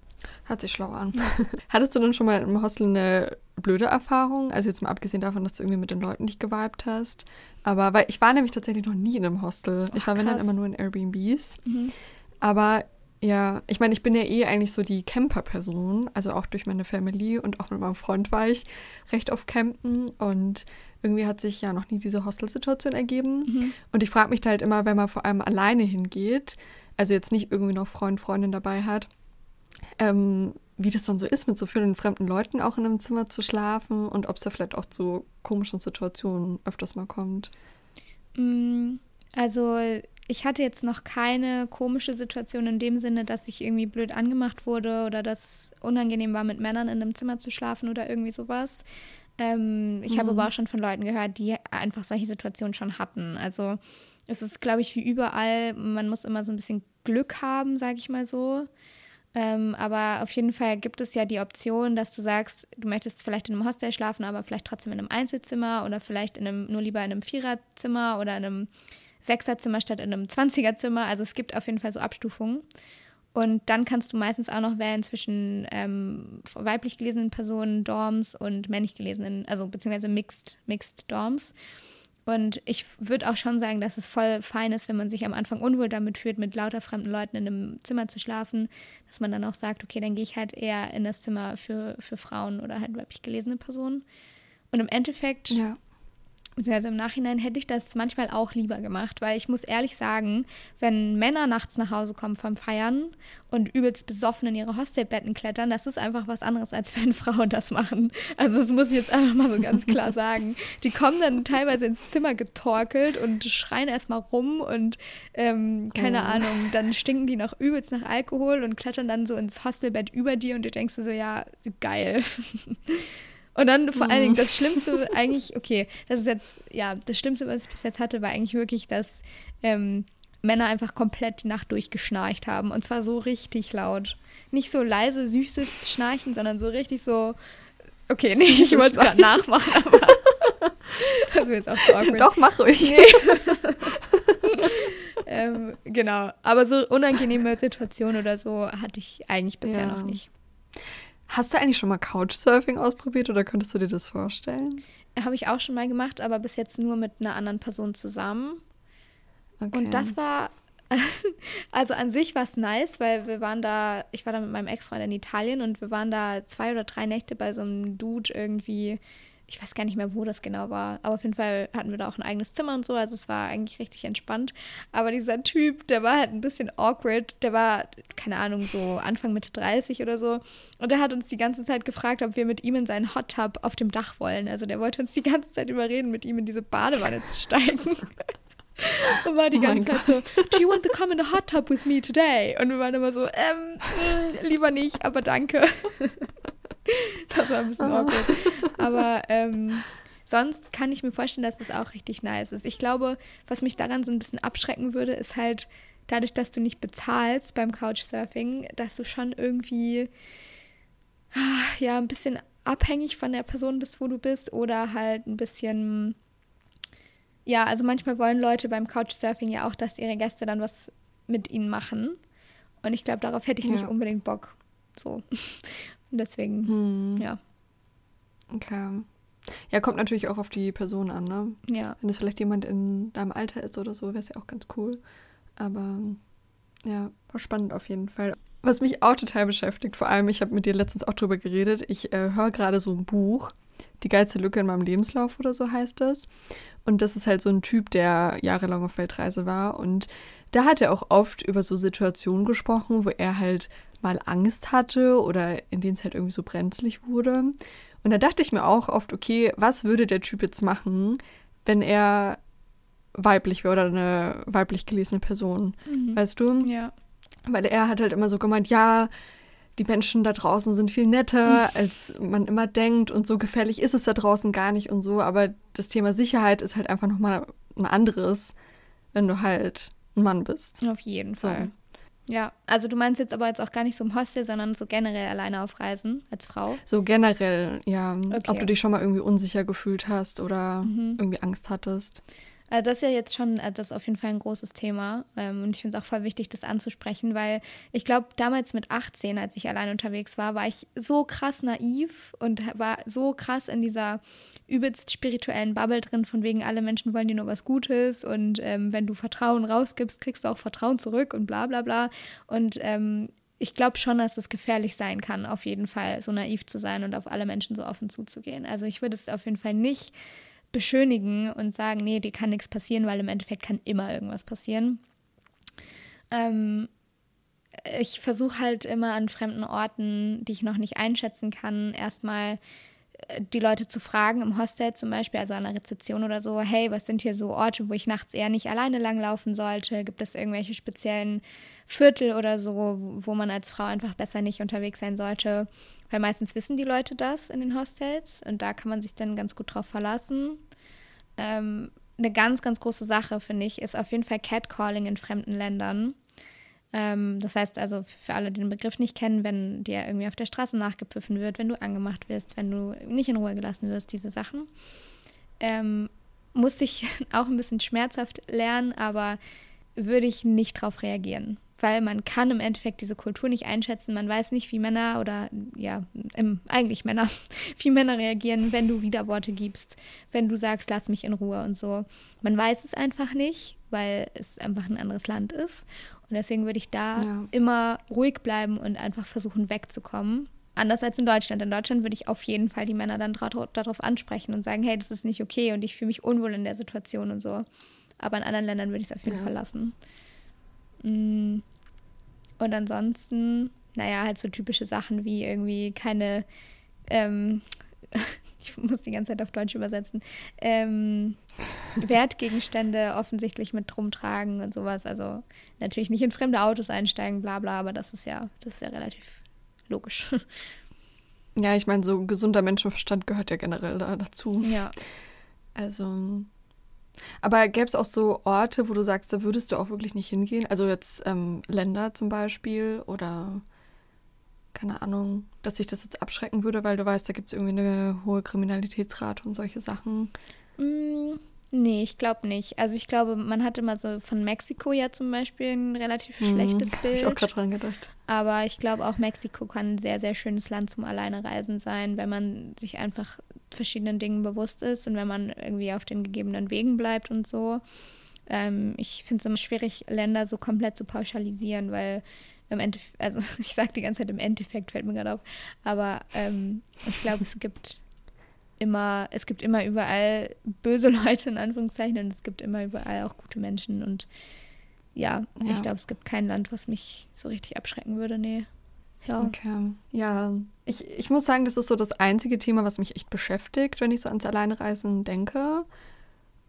Hört sich schlau an. Hattest du denn schon mal im Hostel eine blöde Erfahrung? Also jetzt mal abgesehen davon, dass du irgendwie mit den Leuten nicht geweibt hast. Aber weil ich war nämlich tatsächlich noch nie in einem Hostel. ich war, wenn dann immer nur in Airbnbs. Mhm. Aber ja, ich meine, ich bin ja eh eigentlich so die Camper-Person, also auch durch meine Family und auch mit meinem Freund war ich recht oft campen und irgendwie hat sich ja noch nie diese Hostelsituation ergeben. Mhm. Und ich frage mich da halt immer, wenn man vor allem alleine hingeht, also jetzt nicht irgendwie noch Freund, Freundin dabei hat, ähm, wie das dann so ist, mit so vielen fremden Leuten auch in einem Zimmer zu schlafen und ob es da vielleicht auch zu komischen Situationen öfters mal kommt. Mm, also ich hatte jetzt noch keine komische Situation in dem Sinne, dass ich irgendwie blöd angemacht wurde oder dass es unangenehm war, mit Männern in einem Zimmer zu schlafen oder irgendwie sowas. Ähm, ich mhm. habe aber auch schon von Leuten gehört, die einfach solche Situationen schon hatten. Also es ist, glaube ich, wie überall, man muss immer so ein bisschen Glück haben, sage ich mal so. Ähm, aber auf jeden Fall gibt es ja die Option, dass du sagst, du möchtest vielleicht in einem Hostel schlafen, aber vielleicht trotzdem in einem Einzelzimmer oder vielleicht in einem, nur lieber in einem Viererzimmer oder in einem Sechserzimmer statt in einem Zwanzigerzimmer. Also es gibt auf jeden Fall so Abstufungen. Und dann kannst du meistens auch noch wählen zwischen ähm, weiblich gelesenen Personen, Dorms und männlich gelesenen, also beziehungsweise Mixed, Mixed Dorms. Und ich würde auch schon sagen, dass es voll fein ist, wenn man sich am Anfang unwohl damit fühlt, mit lauter fremden Leuten in einem Zimmer zu schlafen, dass man dann auch sagt, okay, dann gehe ich halt eher in das Zimmer für, für Frauen oder halt weiblich gelesene Personen. Und im Endeffekt ja beziehungsweise im Nachhinein hätte ich das manchmal auch lieber gemacht, weil ich muss ehrlich sagen, wenn Männer nachts nach Hause kommen vom Feiern und übelst besoffen in ihre Hostelbetten klettern, das ist einfach was anderes, als wenn Frauen das machen. Also das muss ich jetzt einfach mal so ganz klar sagen. Die kommen dann teilweise ins Zimmer getorkelt und schreien erstmal rum und ähm, keine oh. Ahnung, dann stinken die noch übelst nach Alkohol und klettern dann so ins Hostelbett über dir und du denkst dir so, ja, geil. Und dann vor allen Dingen, mhm. das Schlimmste eigentlich, okay, das ist jetzt, ja, das Schlimmste, was ich bis jetzt hatte, war eigentlich wirklich, dass ähm, Männer einfach komplett die Nacht durchgeschnarcht haben. Und zwar so richtig laut. Nicht so leise, süßes Schnarchen, sondern so richtig so. Okay, nee, ich wollte es gerade nachmachen, aber das wird jetzt auch so awkward. Doch, mach ruhig. Nee. ähm, genau, aber so unangenehme Situationen oder so hatte ich eigentlich bisher ja. noch nicht. Hast du eigentlich schon mal Couchsurfing ausprobiert oder könntest du dir das vorstellen? Habe ich auch schon mal gemacht, aber bis jetzt nur mit einer anderen Person zusammen. Okay. Und das war, also an sich war es nice, weil wir waren da, ich war da mit meinem Ex-Freund in Italien und wir waren da zwei oder drei Nächte bei so einem Dude irgendwie ich weiß gar nicht mehr, wo das genau war, aber auf jeden Fall hatten wir da auch ein eigenes Zimmer und so, also es war eigentlich richtig entspannt. Aber dieser Typ, der war halt ein bisschen awkward, der war, keine Ahnung, so Anfang Mitte 30 oder so. Und der hat uns die ganze Zeit gefragt, ob wir mit ihm in seinen Hot Tub auf dem Dach wollen. Also der wollte uns die ganze Zeit überreden, mit ihm in diese Badewanne zu steigen. Und war die oh ganze Zeit so, do you want to come in the hot tub with me today? Und wir waren immer so, ähm, mh, lieber nicht, aber danke. das war ein bisschen awkward. Aber ähm, sonst kann ich mir vorstellen, dass das auch richtig nice ist. Ich glaube, was mich daran so ein bisschen abschrecken würde, ist halt dadurch, dass du nicht bezahlst beim Couchsurfing, dass du schon irgendwie ja ein bisschen abhängig von der Person bist, wo du bist, oder halt ein bisschen ja, also manchmal wollen Leute beim Couchsurfing ja auch, dass ihre Gäste dann was mit ihnen machen. Und ich glaube, darauf hätte ich ja. nicht unbedingt Bock. So. Und deswegen, hm. ja. Okay. Ja, kommt natürlich auch auf die Person an, ne? Ja. Wenn es vielleicht jemand in deinem Alter ist oder so, wäre es ja auch ganz cool. Aber ja, war spannend auf jeden Fall. Was mich auch total beschäftigt, vor allem, ich habe mit dir letztens auch drüber geredet, ich äh, höre gerade so ein Buch, Die geilste Lücke in meinem Lebenslauf oder so heißt das. Und das ist halt so ein Typ, der jahrelang auf Weltreise war. Und da hat er auch oft über so Situationen gesprochen, wo er halt mal Angst hatte oder in denen es halt irgendwie so brenzlig wurde. Und da dachte ich mir auch oft, okay, was würde der Typ jetzt machen, wenn er weiblich wäre oder eine weiblich gelesene Person, mhm. weißt du? Ja. Weil er hat halt immer so gemeint, ja, die Menschen da draußen sind viel netter, mhm. als man immer denkt und so gefährlich ist es da draußen gar nicht und so, aber das Thema Sicherheit ist halt einfach nochmal ein anderes, wenn du halt ein Mann bist. Auf jeden so. Fall. Ja, also du meinst jetzt aber jetzt auch gar nicht so im Hostel, sondern so generell alleine auf Reisen als Frau? So generell, ja. Okay. Ob du dich schon mal irgendwie unsicher gefühlt hast oder mhm. irgendwie Angst hattest. Also das ist ja jetzt schon, äh, das ist auf jeden Fall ein großes Thema. Ähm, und ich finde es auch voll wichtig, das anzusprechen, weil ich glaube, damals mit 18, als ich allein unterwegs war, war ich so krass naiv und war so krass in dieser übelst spirituellen Bubble drin, von wegen alle Menschen wollen dir nur was Gutes und ähm, wenn du Vertrauen rausgibst, kriegst du auch Vertrauen zurück und bla bla bla. Und ähm, ich glaube schon, dass es gefährlich sein kann, auf jeden Fall so naiv zu sein und auf alle Menschen so offen zuzugehen. Also ich würde es auf jeden Fall nicht beschönigen und sagen, nee, dir kann nichts passieren, weil im Endeffekt kann immer irgendwas passieren. Ähm, ich versuche halt immer an fremden Orten, die ich noch nicht einschätzen kann, erstmal die Leute zu fragen im Hostel zum Beispiel, also an der Rezeption oder so, hey, was sind hier so Orte, wo ich nachts eher nicht alleine langlaufen sollte? Gibt es irgendwelche speziellen Viertel oder so, wo man als Frau einfach besser nicht unterwegs sein sollte? Weil meistens wissen die Leute das in den Hostels und da kann man sich dann ganz gut drauf verlassen. Ähm, eine ganz, ganz große Sache, finde ich, ist auf jeden Fall Catcalling in fremden Ländern. Ähm, das heißt also für alle, die den Begriff nicht kennen, wenn dir irgendwie auf der Straße nachgepfiffen wird, wenn du angemacht wirst, wenn du nicht in Ruhe gelassen wirst, diese Sachen. Ähm, musste ich auch ein bisschen schmerzhaft lernen, aber würde ich nicht darauf reagieren. Weil man kann im Endeffekt diese Kultur nicht einschätzen. Man weiß nicht, wie Männer oder ja, im, eigentlich Männer, wie Männer reagieren, wenn du Widerworte gibst, wenn du sagst, lass mich in Ruhe und so. Man weiß es einfach nicht, weil es einfach ein anderes Land ist. Und deswegen würde ich da ja. immer ruhig bleiben und einfach versuchen wegzukommen. Anders als in Deutschland. In Deutschland würde ich auf jeden Fall die Männer dann darauf ansprechen und sagen, hey, das ist nicht okay und ich fühle mich unwohl in der Situation und so. Aber in anderen Ländern würde ich es auf jeden ja. Fall lassen. Mm. Und ansonsten, naja, halt so typische Sachen wie irgendwie keine ähm, ich muss die ganze Zeit auf Deutsch übersetzen, ähm, Wertgegenstände offensichtlich mit rumtragen und sowas. Also natürlich nicht in fremde Autos einsteigen, bla bla, aber das ist ja, das ist ja relativ logisch. Ja, ich meine, so gesunder Menschenverstand gehört ja generell da dazu. Ja. Also. Aber gäbe es auch so Orte, wo du sagst, da würdest du auch wirklich nicht hingehen? Also jetzt ähm, Länder zum Beispiel oder keine Ahnung, dass sich das jetzt abschrecken würde, weil du weißt, da gibt es irgendwie eine hohe Kriminalitätsrate und solche Sachen? Mm, nee, ich glaube nicht. Also ich glaube, man hat immer so von Mexiko ja zum Beispiel ein relativ mhm, schlechtes Bild. Ich auch gerade dran gedacht. Aber ich glaube auch Mexiko kann ein sehr, sehr schönes Land zum Alleinereisen sein, wenn man sich einfach verschiedenen Dingen bewusst ist und wenn man irgendwie auf den gegebenen Wegen bleibt und so. Ähm, ich finde es immer schwierig, Länder so komplett zu pauschalisieren, weil im Endeffekt, also ich sage die ganze Zeit im Endeffekt, fällt mir gerade auf, aber ähm, ich glaube, es gibt immer, es gibt immer überall böse Leute in Anführungszeichen und es gibt immer überall auch gute Menschen und ja, ja. ich glaube, es gibt kein Land, was mich so richtig abschrecken würde, nee. Ja. Okay. Ja, ich, ich muss sagen, das ist so das einzige Thema, was mich echt beschäftigt, wenn ich so ans Alleinreisen denke.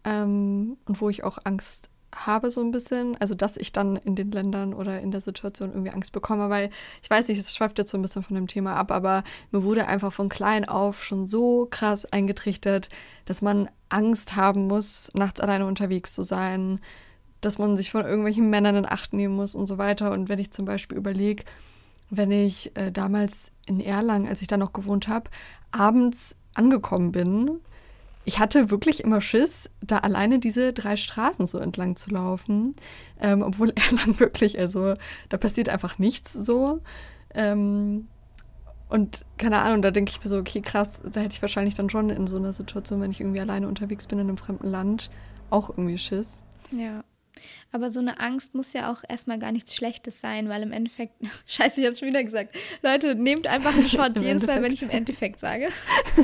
Ähm, und wo ich auch Angst habe so ein bisschen, also dass ich dann in den Ländern oder in der Situation irgendwie Angst bekomme, weil ich weiß nicht, es schweift jetzt so ein bisschen von dem Thema ab, aber mir wurde einfach von klein auf schon so krass eingetrichtert, dass man Angst haben muss, nachts alleine unterwegs zu sein, dass man sich von irgendwelchen Männern in Acht nehmen muss und so weiter. Und wenn ich zum Beispiel überlege, wenn ich äh, damals in Erlangen, als ich da noch gewohnt habe, abends angekommen bin, ich hatte wirklich immer Schiss, da alleine diese drei Straßen so entlang zu laufen. Ähm, obwohl Erlangen wirklich, also da passiert einfach nichts so. Ähm, und keine Ahnung, da denke ich mir so, okay, krass, da hätte ich wahrscheinlich dann schon in so einer Situation, wenn ich irgendwie alleine unterwegs bin in einem fremden Land, auch irgendwie Schiss. Ja. Aber so eine Angst muss ja auch erstmal gar nichts Schlechtes sein, weil im Endeffekt, scheiße, ich habe schon wieder gesagt, Leute, nehmt einfach einen Shot jedes. Mal, wenn ich im Endeffekt sage.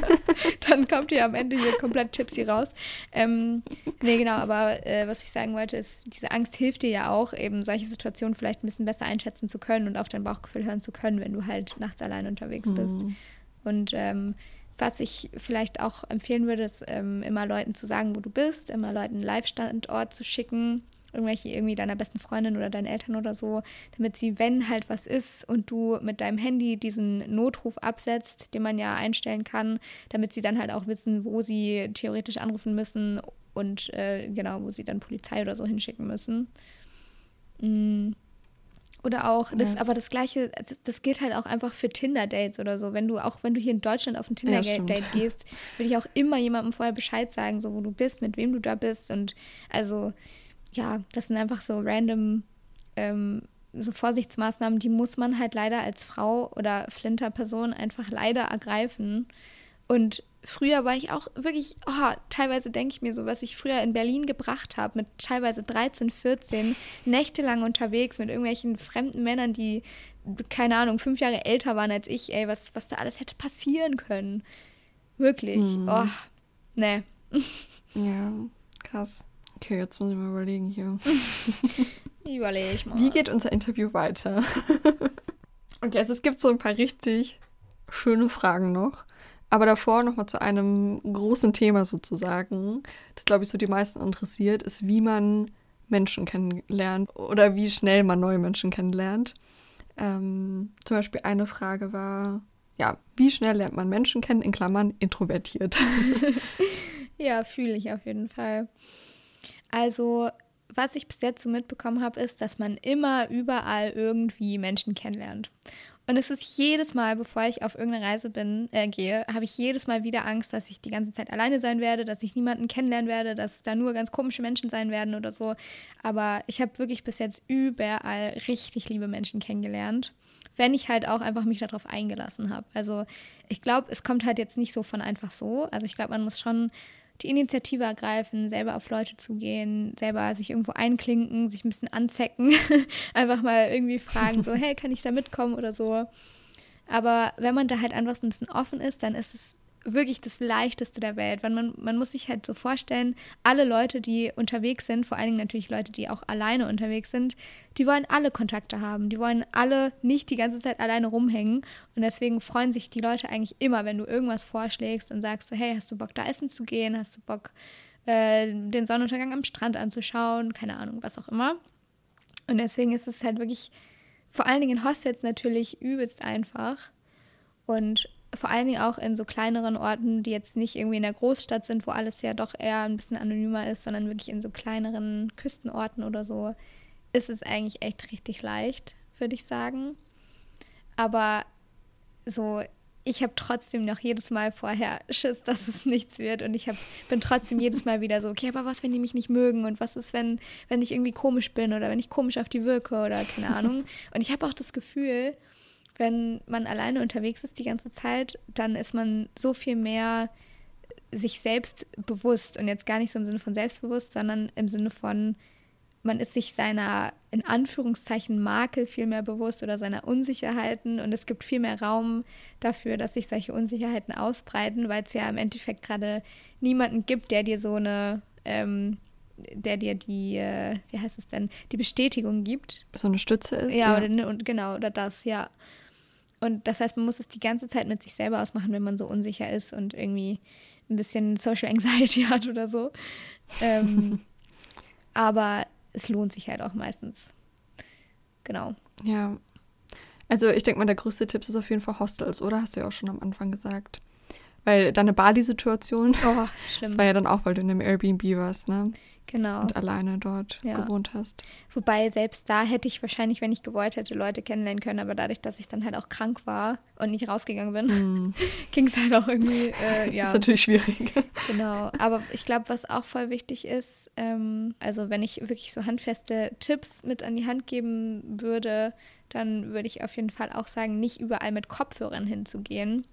Dann kommt ihr am Ende hier komplett tipsy raus. Ähm, nee, genau, aber äh, was ich sagen wollte, ist, diese Angst hilft dir ja auch, eben solche Situationen vielleicht ein bisschen besser einschätzen zu können und auf dein Bauchgefühl hören zu können, wenn du halt nachts allein unterwegs bist. Mhm. Und ähm, was ich vielleicht auch empfehlen würde, ist ähm, immer Leuten zu sagen, wo du bist, immer Leuten einen Live-Standort zu schicken, irgendwelche irgendwie deiner besten Freundin oder deinen Eltern oder so, damit sie, wenn halt was ist und du mit deinem Handy diesen Notruf absetzt, den man ja einstellen kann, damit sie dann halt auch wissen, wo sie theoretisch anrufen müssen und äh, genau, wo sie dann Polizei oder so hinschicken müssen. Mhm. Oder auch, das, aber das gleiche, das, das, gilt halt auch einfach für Tinder-Dates oder so. Wenn du, auch wenn du hier in Deutschland auf ein Tinder-Date ja, gehst, würde ich auch immer jemandem vorher Bescheid sagen, so wo du bist, mit wem du da bist. Und also, ja, das sind einfach so random ähm, so Vorsichtsmaßnahmen, die muss man halt leider als Frau oder Flinter-Person einfach leider ergreifen. Und früher war ich auch wirklich, oh, teilweise denke ich mir so, was ich früher in Berlin gebracht habe, mit teilweise 13, 14, nächtelang unterwegs mit irgendwelchen fremden Männern, die, keine Ahnung, fünf Jahre älter waren als ich, ey, was, was da alles hätte passieren können. Wirklich. Mhm. Oh, ne. Ja, krass. Okay, jetzt muss ich mal überlegen hier. Überlege ich mal. Wie geht unser Interview weiter? okay, also es gibt so ein paar richtig schöne Fragen noch. Aber davor nochmal zu einem großen Thema sozusagen, das glaube ich so die meisten interessiert, ist, wie man Menschen kennenlernt oder wie schnell man neue Menschen kennenlernt. Ähm, zum Beispiel eine Frage war, ja, wie schnell lernt man Menschen kennen, in Klammern introvertiert. ja, fühle ich auf jeden Fall. Also, was ich bis jetzt so mitbekommen habe, ist, dass man immer überall irgendwie Menschen kennenlernt. Und es ist jedes Mal, bevor ich auf irgendeine Reise bin, äh, gehe, habe ich jedes Mal wieder Angst, dass ich die ganze Zeit alleine sein werde, dass ich niemanden kennenlernen werde, dass da nur ganz komische Menschen sein werden oder so. Aber ich habe wirklich bis jetzt überall richtig liebe Menschen kennengelernt wenn ich halt auch einfach mich darauf eingelassen habe. Also ich glaube, es kommt halt jetzt nicht so von einfach so. Also ich glaube, man muss schon die Initiative ergreifen, selber auf Leute zugehen, selber sich irgendwo einklinken, sich ein bisschen anzecken, einfach mal irgendwie fragen, so, hey, kann ich da mitkommen oder so. Aber wenn man da halt einfach so ein bisschen offen ist, dann ist es wirklich das Leichteste der Welt. Weil man, man muss sich halt so vorstellen, alle Leute, die unterwegs sind, vor allen Dingen natürlich Leute, die auch alleine unterwegs sind, die wollen alle Kontakte haben. Die wollen alle nicht die ganze Zeit alleine rumhängen. Und deswegen freuen sich die Leute eigentlich immer, wenn du irgendwas vorschlägst und sagst so, hey, hast du Bock, da essen zu gehen? Hast du Bock, äh, den Sonnenuntergang am Strand anzuschauen? Keine Ahnung, was auch immer. Und deswegen ist es halt wirklich, vor allen Dingen in Hostels natürlich übelst einfach. Und vor allen Dingen auch in so kleineren Orten, die jetzt nicht irgendwie in der Großstadt sind, wo alles ja doch eher ein bisschen anonymer ist, sondern wirklich in so kleineren Küstenorten oder so, ist es eigentlich echt richtig leicht, würde ich sagen. Aber so, ich habe trotzdem noch jedes Mal vorher Schiss, dass es nichts wird. Und ich hab, bin trotzdem jedes Mal wieder so, okay, aber was, wenn die mich nicht mögen? Und was ist, wenn, wenn ich irgendwie komisch bin oder wenn ich komisch auf die wirke oder keine Ahnung. Und ich habe auch das Gefühl, wenn man alleine unterwegs ist die ganze Zeit, dann ist man so viel mehr sich selbst bewusst und jetzt gar nicht so im Sinne von selbstbewusst, sondern im Sinne von, man ist sich seiner in Anführungszeichen Makel viel mehr bewusst oder seiner Unsicherheiten und es gibt viel mehr Raum dafür, dass sich solche Unsicherheiten ausbreiten, weil es ja im Endeffekt gerade niemanden gibt, der dir so eine, ähm, der dir die, äh, wie heißt es denn, die Bestätigung gibt. So eine Stütze ist. Ja, ja. Oder, ne, und genau, oder das, ja. Und das heißt, man muss es die ganze Zeit mit sich selber ausmachen, wenn man so unsicher ist und irgendwie ein bisschen Social Anxiety hat oder so. Ähm, aber es lohnt sich halt auch meistens. Genau. Ja. Also ich denke mal, der größte Tipp ist auf jeden Fall Hostels, oder? Hast du ja auch schon am Anfang gesagt. Weil deine Bali-Situation, oh, das war ja dann auch, weil du in einem Airbnb warst, ne? Genau. Und alleine dort ja. gewohnt hast. Wobei selbst da hätte ich wahrscheinlich, wenn ich gewollt hätte, Leute kennenlernen können. Aber dadurch, dass ich dann halt auch krank war und nicht rausgegangen bin, mm. ging es halt auch irgendwie, äh, ja. ist natürlich schwierig. Genau. Aber ich glaube, was auch voll wichtig ist, ähm, also wenn ich wirklich so handfeste Tipps mit an die Hand geben würde, dann würde ich auf jeden Fall auch sagen, nicht überall mit Kopfhörern hinzugehen.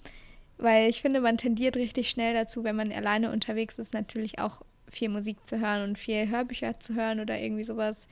Weil ich finde, man tendiert richtig schnell dazu, wenn man alleine unterwegs ist, natürlich auch viel Musik zu hören und viel Hörbücher zu hören oder irgendwie sowas.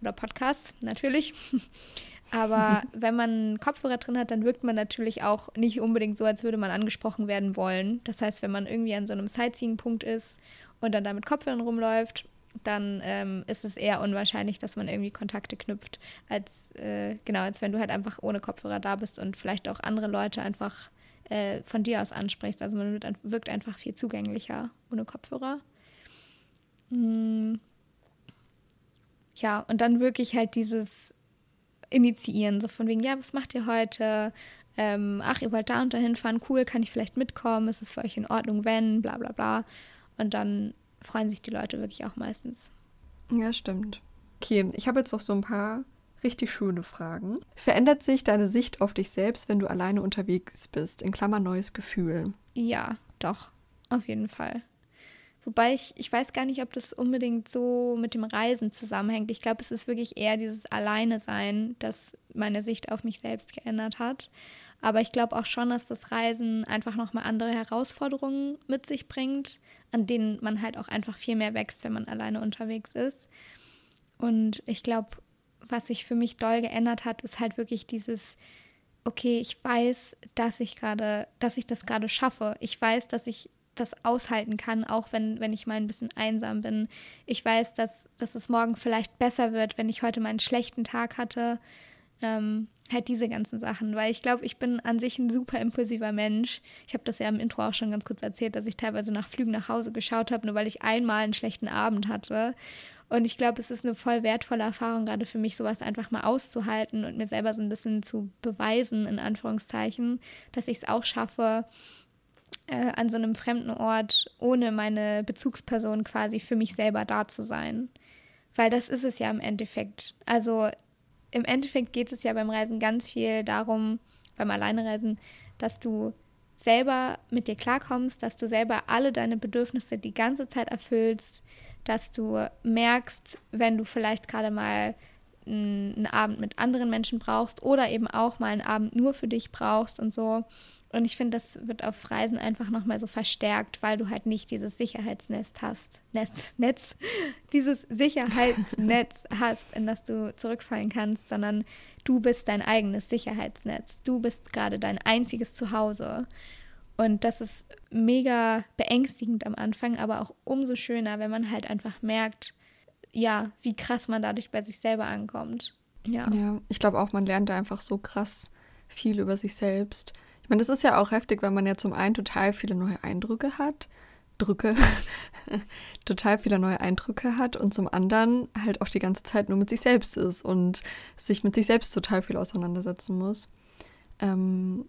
Oder Podcasts, natürlich. Aber wenn man Kopfhörer drin hat, dann wirkt man natürlich auch nicht unbedingt so, als würde man angesprochen werden wollen. Das heißt, wenn man irgendwie an so einem Sightseeing-Punkt ist und dann da mit Kopfhörern rumläuft, dann ähm, ist es eher unwahrscheinlich, dass man irgendwie Kontakte knüpft, als äh, genau, als wenn du halt einfach ohne Kopfhörer da bist und vielleicht auch andere Leute einfach äh, von dir aus ansprichst. Also man wirkt einfach viel zugänglicher ohne Kopfhörer. Hm. Ja, und dann wirklich halt dieses Initiieren, so von wegen, ja, was macht ihr heute? Ähm, ach, ihr wollt da und dahin fahren, cool, kann ich vielleicht mitkommen? Ist es für euch in Ordnung, wenn? Bla bla bla. Und dann freuen sich die Leute wirklich auch meistens. Ja, stimmt. Okay, ich habe jetzt noch so ein paar richtig schöne Fragen. Verändert sich deine Sicht auf dich selbst, wenn du alleine unterwegs bist? In Klammer neues Gefühl. Ja, doch, auf jeden Fall. Wobei ich, ich weiß gar nicht, ob das unbedingt so mit dem Reisen zusammenhängt. Ich glaube, es ist wirklich eher dieses Alleine-Sein, das meine Sicht auf mich selbst geändert hat. Aber ich glaube auch schon, dass das Reisen einfach nochmal andere Herausforderungen mit sich bringt, an denen man halt auch einfach viel mehr wächst, wenn man alleine unterwegs ist. Und ich glaube, was sich für mich doll geändert hat, ist halt wirklich dieses, okay, ich weiß, dass ich gerade, dass ich das gerade schaffe. Ich weiß, dass ich das aushalten kann, auch wenn, wenn ich mal ein bisschen einsam bin. Ich weiß, dass, dass es morgen vielleicht besser wird, wenn ich heute mal einen schlechten Tag hatte. Ähm, halt diese ganzen Sachen, weil ich glaube, ich bin an sich ein super impulsiver Mensch. Ich habe das ja im Intro auch schon ganz kurz erzählt, dass ich teilweise nach Flügen nach Hause geschaut habe, nur weil ich einmal einen schlechten Abend hatte. Und ich glaube, es ist eine voll wertvolle Erfahrung, gerade für mich, sowas einfach mal auszuhalten und mir selber so ein bisschen zu beweisen, in Anführungszeichen, dass ich es auch schaffe, äh, an so einem fremden Ort ohne meine Bezugsperson quasi für mich selber da zu sein. Weil das ist es ja im Endeffekt. Also im Endeffekt geht es ja beim Reisen ganz viel darum, beim Alleinereisen, dass du selber mit dir klarkommst, dass du selber alle deine Bedürfnisse die ganze Zeit erfüllst, dass du merkst, wenn du vielleicht gerade mal einen Abend mit anderen Menschen brauchst oder eben auch mal einen Abend nur für dich brauchst und so. Und ich finde, das wird auf Reisen einfach nochmal so verstärkt, weil du halt nicht dieses Sicherheitsnetz hast, Netz, Netz, dieses Sicherheitsnetz hast, in das du zurückfallen kannst, sondern du bist dein eigenes Sicherheitsnetz. Du bist gerade dein einziges Zuhause. Und das ist mega beängstigend am Anfang, aber auch umso schöner, wenn man halt einfach merkt, ja, wie krass man dadurch bei sich selber ankommt. Ja, ja ich glaube auch, man lernt einfach so krass viel über sich selbst ich meine, das ist ja auch heftig, weil man ja zum einen total viele neue Eindrücke hat, Drücke, total viele neue Eindrücke hat und zum anderen halt auch die ganze Zeit nur mit sich selbst ist und sich mit sich selbst total viel auseinandersetzen muss. Ähm,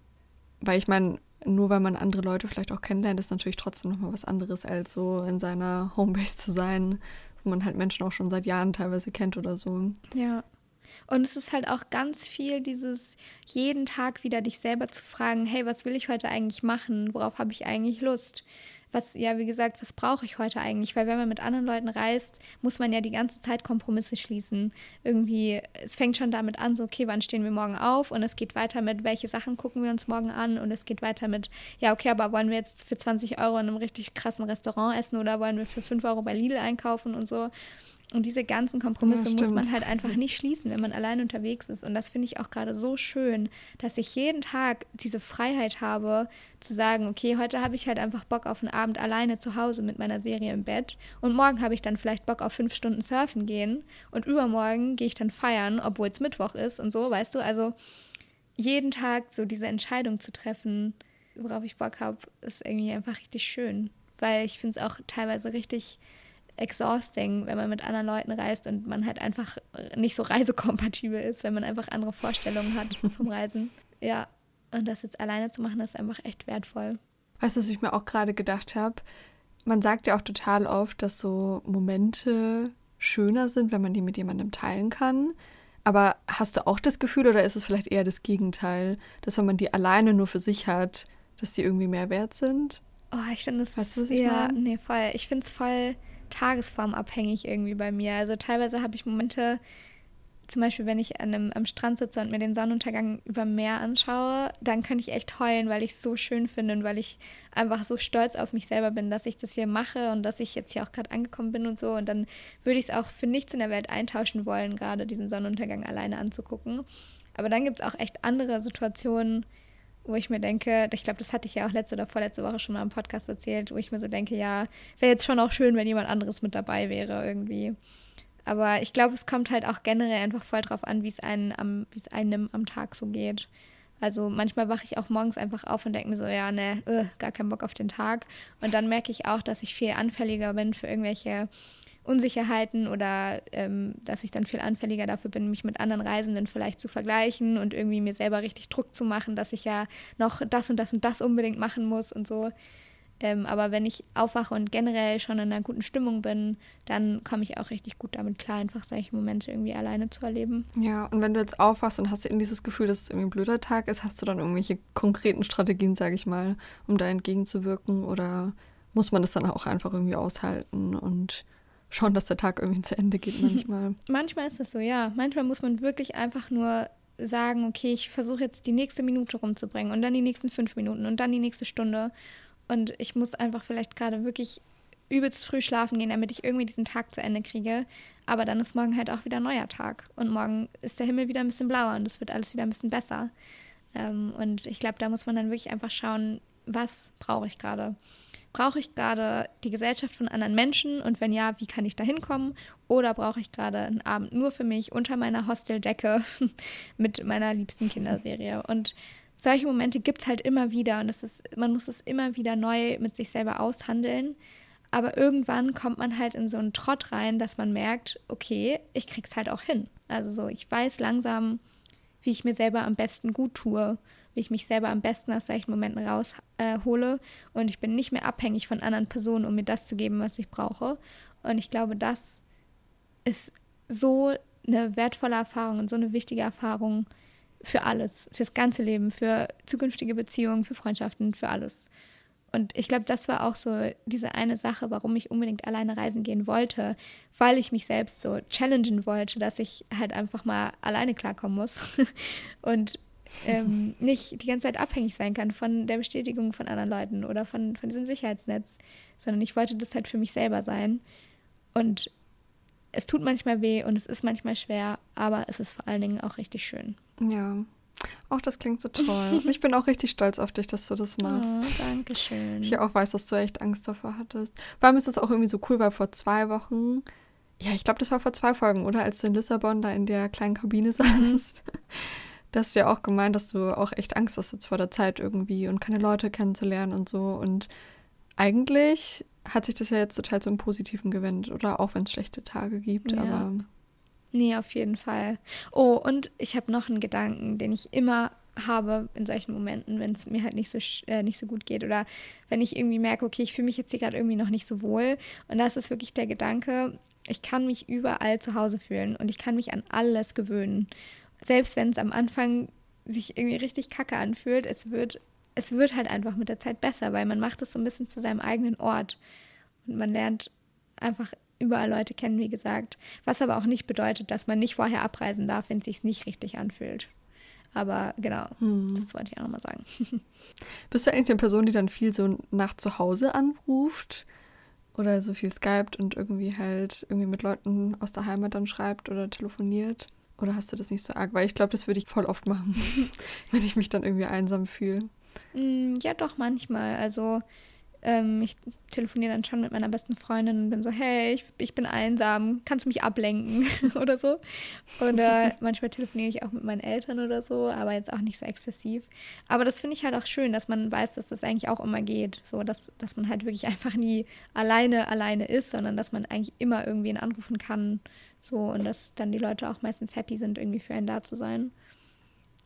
weil ich meine, nur weil man andere Leute vielleicht auch kennenlernt, ist natürlich trotzdem nochmal was anderes, als so in seiner Homebase zu sein, wo man halt Menschen auch schon seit Jahren teilweise kennt oder so. Ja. Und es ist halt auch ganz viel dieses jeden Tag wieder dich selber zu fragen, hey, was will ich heute eigentlich machen? Worauf habe ich eigentlich Lust? Was, ja, wie gesagt, was brauche ich heute eigentlich? Weil wenn man mit anderen Leuten reist, muss man ja die ganze Zeit Kompromisse schließen. Irgendwie, es fängt schon damit an, so, okay, wann stehen wir morgen auf? Und es geht weiter mit, welche Sachen gucken wir uns morgen an? Und es geht weiter mit, ja, okay, aber wollen wir jetzt für 20 Euro in einem richtig krassen Restaurant essen oder wollen wir für 5 Euro bei Lidl einkaufen und so? Und diese ganzen Kompromisse ja, muss man halt einfach nicht schließen, wenn man allein unterwegs ist. Und das finde ich auch gerade so schön, dass ich jeden Tag diese Freiheit habe, zu sagen, okay, heute habe ich halt einfach Bock auf einen Abend alleine zu Hause mit meiner Serie im Bett. Und morgen habe ich dann vielleicht Bock auf fünf Stunden surfen gehen. Und übermorgen gehe ich dann feiern, obwohl es Mittwoch ist und so, weißt du? Also jeden Tag so diese Entscheidung zu treffen, worauf ich Bock habe, ist irgendwie einfach richtig schön. Weil ich finde es auch teilweise richtig exhausting, wenn man mit anderen Leuten reist und man halt einfach nicht so reisekompatibel ist, wenn man einfach andere Vorstellungen hat vom Reisen. Ja, und das jetzt alleine zu machen, ist einfach echt wertvoll. Weißt du, was ich mir auch gerade gedacht habe? Man sagt ja auch total oft, dass so Momente schöner sind, wenn man die mit jemandem teilen kann. Aber hast du auch das Gefühl oder ist es vielleicht eher das Gegenteil, dass wenn man die alleine nur für sich hat, dass die irgendwie mehr wert sind? Oh, ich finde es. Weißt du, was ich ja, meine? nee, voll. Ich finde es voll tagesformabhängig irgendwie bei mir. Also teilweise habe ich Momente, zum Beispiel, wenn ich an einem, am Strand sitze und mir den Sonnenuntergang über Meer anschaue, dann könnte ich echt heulen, weil ich es so schön finde und weil ich einfach so stolz auf mich selber bin, dass ich das hier mache und dass ich jetzt hier auch gerade angekommen bin und so. Und dann würde ich es auch für nichts in der Welt eintauschen wollen, gerade diesen Sonnenuntergang alleine anzugucken. Aber dann gibt es auch echt andere Situationen, wo ich mir denke, ich glaube, das hatte ich ja auch letzte oder vorletzte Woche schon mal im Podcast erzählt, wo ich mir so denke, ja, wäre jetzt schon auch schön, wenn jemand anderes mit dabei wäre irgendwie. Aber ich glaube, es kommt halt auch generell einfach voll drauf an, wie es einem am, einem am Tag so geht. Also manchmal wache ich auch morgens einfach auf und denke mir so, ja, ne, uh, gar keinen Bock auf den Tag. Und dann merke ich auch, dass ich viel anfälliger bin für irgendwelche Unsicherheiten oder ähm, dass ich dann viel anfälliger dafür bin, mich mit anderen Reisenden vielleicht zu vergleichen und irgendwie mir selber richtig Druck zu machen, dass ich ja noch das und das und das unbedingt machen muss und so. Ähm, aber wenn ich aufwache und generell schon in einer guten Stimmung bin, dann komme ich auch richtig gut damit klar, einfach solche Momente irgendwie alleine zu erleben. Ja, und wenn du jetzt aufwachst und hast eben dieses Gefühl, dass es irgendwie ein blöder Tag ist, hast du dann irgendwelche konkreten Strategien, sage ich mal, um da entgegenzuwirken? Oder muss man das dann auch einfach irgendwie aushalten und schauen, dass der Tag irgendwie zu Ende geht manchmal? manchmal ist es so, ja. Manchmal muss man wirklich einfach nur sagen, okay, ich versuche jetzt die nächste Minute rumzubringen und dann die nächsten fünf Minuten und dann die nächste Stunde. Und ich muss einfach vielleicht gerade wirklich übelst früh schlafen gehen, damit ich irgendwie diesen Tag zu Ende kriege. Aber dann ist morgen halt auch wieder ein neuer Tag. Und morgen ist der Himmel wieder ein bisschen blauer und es wird alles wieder ein bisschen besser. Ähm, und ich glaube, da muss man dann wirklich einfach schauen, was brauche ich gerade? Brauche ich gerade die Gesellschaft von anderen Menschen? Und wenn ja, wie kann ich da hinkommen? Oder brauche ich gerade einen Abend nur für mich unter meiner Hosteldecke mit meiner liebsten Kinderserie? Und solche Momente gibt es halt immer wieder und es ist, man muss es immer wieder neu mit sich selber aushandeln. Aber irgendwann kommt man halt in so einen Trott rein, dass man merkt, okay, ich krieg's halt auch hin. Also so, ich weiß langsam, wie ich mir selber am besten gut tue, wie ich mich selber am besten aus solchen Momenten raushole äh, und ich bin nicht mehr abhängig von anderen Personen, um mir das zu geben, was ich brauche. Und ich glaube, das ist so eine wertvolle Erfahrung und so eine wichtige Erfahrung, für alles, fürs ganze Leben, für zukünftige Beziehungen, für Freundschaften, für alles. Und ich glaube, das war auch so diese eine Sache, warum ich unbedingt alleine reisen gehen wollte, weil ich mich selbst so challengen wollte, dass ich halt einfach mal alleine klarkommen muss und ähm, nicht die ganze Zeit abhängig sein kann von der Bestätigung von anderen Leuten oder von, von diesem Sicherheitsnetz, sondern ich wollte das halt für mich selber sein. Und es tut manchmal weh und es ist manchmal schwer, aber es ist vor allen Dingen auch richtig schön. Ja. Auch das klingt so toll. ich bin auch richtig stolz auf dich, dass du das machst. Oh, danke schön. Ich auch weiß, dass du echt Angst davor hattest. Vor allem ist das auch irgendwie so cool, weil vor zwei Wochen, ja, ich glaube, das war vor zwei Folgen, oder? Als du in Lissabon da in der kleinen Kabine mhm. Da hast du ja auch gemeint, dass du auch echt Angst hast jetzt vor der Zeit irgendwie und keine Leute kennenzulernen und so. Und eigentlich hat sich das ja jetzt total zum Positiven gewendet, oder? Auch wenn es schlechte Tage gibt, ja. aber. Nee, auf jeden Fall. Oh, und ich habe noch einen Gedanken, den ich immer habe in solchen Momenten, wenn es mir halt nicht so, äh, nicht so gut geht oder wenn ich irgendwie merke, okay, ich fühle mich jetzt hier gerade irgendwie noch nicht so wohl. Und das ist wirklich der Gedanke, ich kann mich überall zu Hause fühlen und ich kann mich an alles gewöhnen. Selbst wenn es am Anfang sich irgendwie richtig kacke anfühlt, es wird es wird halt einfach mit der Zeit besser, weil man macht es so ein bisschen zu seinem eigenen Ort. Und man lernt einfach überall Leute kennen, wie gesagt. Was aber auch nicht bedeutet, dass man nicht vorher abreisen darf, wenn es sich nicht richtig anfühlt. Aber genau, hm. das wollte ich auch nochmal sagen. Bist du eigentlich eine Person, die dann viel so nach zu Hause anruft? Oder so viel skypt und irgendwie halt irgendwie mit Leuten aus der Heimat dann schreibt oder telefoniert? Oder hast du das nicht so arg? Weil ich glaube, das würde ich voll oft machen, wenn ich mich dann irgendwie einsam fühle. Mm, ja, doch, manchmal. Also ähm, ich telefoniere dann schon mit meiner besten Freundin und bin so, hey, ich, ich bin einsam, kannst du mich ablenken oder so. Oder manchmal telefoniere ich auch mit meinen Eltern oder so, aber jetzt auch nicht so exzessiv. Aber das finde ich halt auch schön, dass man weiß, dass das eigentlich auch immer geht. So, dass, dass man halt wirklich einfach nie alleine, alleine ist, sondern dass man eigentlich immer irgendwen anrufen kann. So, und dass dann die Leute auch meistens happy sind, irgendwie für einen da zu sein.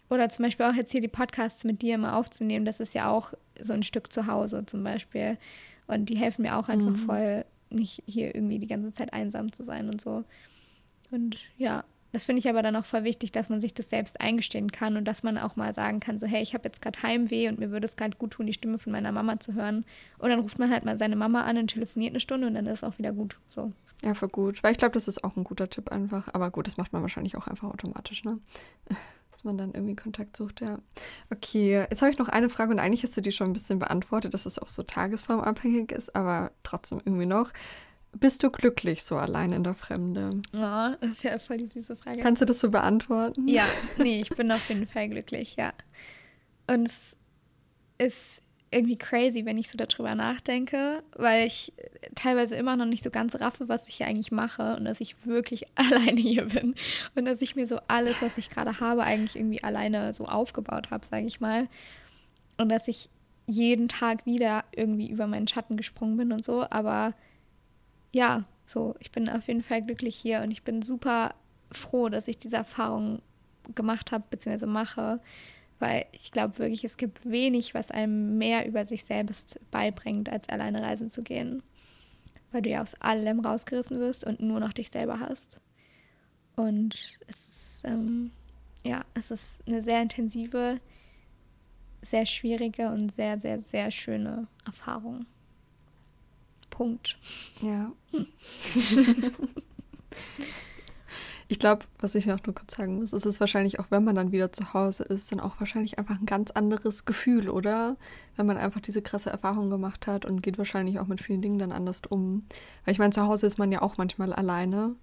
Oder zum Beispiel auch jetzt hier die Podcasts mit dir immer aufzunehmen, das ist ja auch so ein Stück zu Hause zum Beispiel. Und die helfen mir auch einfach mhm. voll, nicht hier irgendwie die ganze Zeit einsam zu sein und so. Und ja, das finde ich aber dann auch voll wichtig, dass man sich das selbst eingestehen kann und dass man auch mal sagen kann, so hey, ich habe jetzt gerade Heimweh und mir würde es gerade gut tun, die Stimme von meiner Mama zu hören. Und dann ruft man halt mal seine Mama an und telefoniert eine Stunde und dann ist es auch wieder gut. So. Ja, voll gut. Weil ich glaube, das ist auch ein guter Tipp einfach. Aber gut, das macht man wahrscheinlich auch einfach automatisch, ne? Dass man dann irgendwie Kontakt sucht, ja. Okay, jetzt habe ich noch eine Frage und eigentlich hast du die schon ein bisschen beantwortet, dass es auch so tagesformabhängig ist, aber trotzdem irgendwie noch. Bist du glücklich so allein in der Fremde? Ja, das ist ja voll die süße Frage. Kannst du das so beantworten? Ja, nee, ich bin auf jeden Fall glücklich, ja. Und es ist irgendwie crazy, wenn ich so darüber nachdenke, weil ich teilweise immer noch nicht so ganz raffe, was ich hier eigentlich mache und dass ich wirklich alleine hier bin und dass ich mir so alles, was ich gerade habe, eigentlich irgendwie alleine so aufgebaut habe, sage ich mal. Und dass ich jeden Tag wieder irgendwie über meinen Schatten gesprungen bin und so, aber ja, so, ich bin auf jeden Fall glücklich hier und ich bin super froh, dass ich diese Erfahrung gemacht habe bzw. mache, weil ich glaube wirklich, es gibt wenig, was einem mehr über sich selbst beibringt, als alleine reisen zu gehen, weil du ja aus allem rausgerissen wirst und nur noch dich selber hast. Und es ist, ähm, ja, es ist eine sehr intensive, sehr schwierige und sehr, sehr, sehr schöne Erfahrung. Punkt. Ja. ich glaube, was ich noch nur kurz sagen muss, ist es wahrscheinlich auch, wenn man dann wieder zu Hause ist, dann auch wahrscheinlich einfach ein ganz anderes Gefühl, oder? Wenn man einfach diese krasse Erfahrung gemacht hat und geht wahrscheinlich auch mit vielen Dingen dann anders um. Weil ich meine, zu Hause ist man ja auch manchmal alleine,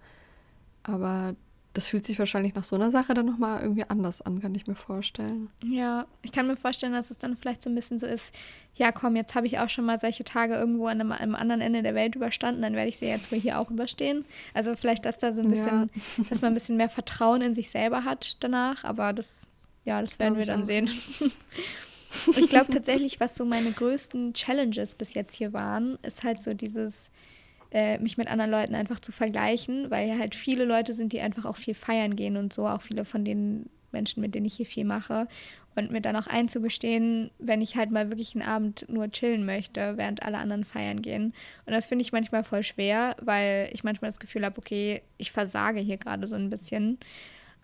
aber das fühlt sich wahrscheinlich nach so einer Sache dann nochmal irgendwie anders an, kann ich mir vorstellen. Ja, ich kann mir vorstellen, dass es dann vielleicht so ein bisschen so ist, ja komm, jetzt habe ich auch schon mal solche Tage irgendwo an einem, anderen Ende der Welt überstanden, dann werde ich sie jetzt wohl hier auch überstehen. Also vielleicht, dass da so ein bisschen, ja. dass man ein bisschen mehr Vertrauen in sich selber hat danach, aber das, ja, das werden wir dann auch. sehen. ich glaube tatsächlich, was so meine größten Challenges bis jetzt hier waren, ist halt so dieses äh, mich mit anderen Leuten einfach zu vergleichen, weil ja halt viele Leute sind, die einfach auch viel feiern gehen und so, auch viele von den Menschen, mit denen ich hier viel mache. Und mir dann auch einzugestehen, wenn ich halt mal wirklich einen Abend nur chillen möchte, während alle anderen feiern gehen. Und das finde ich manchmal voll schwer, weil ich manchmal das Gefühl habe, okay, ich versage hier gerade so ein bisschen.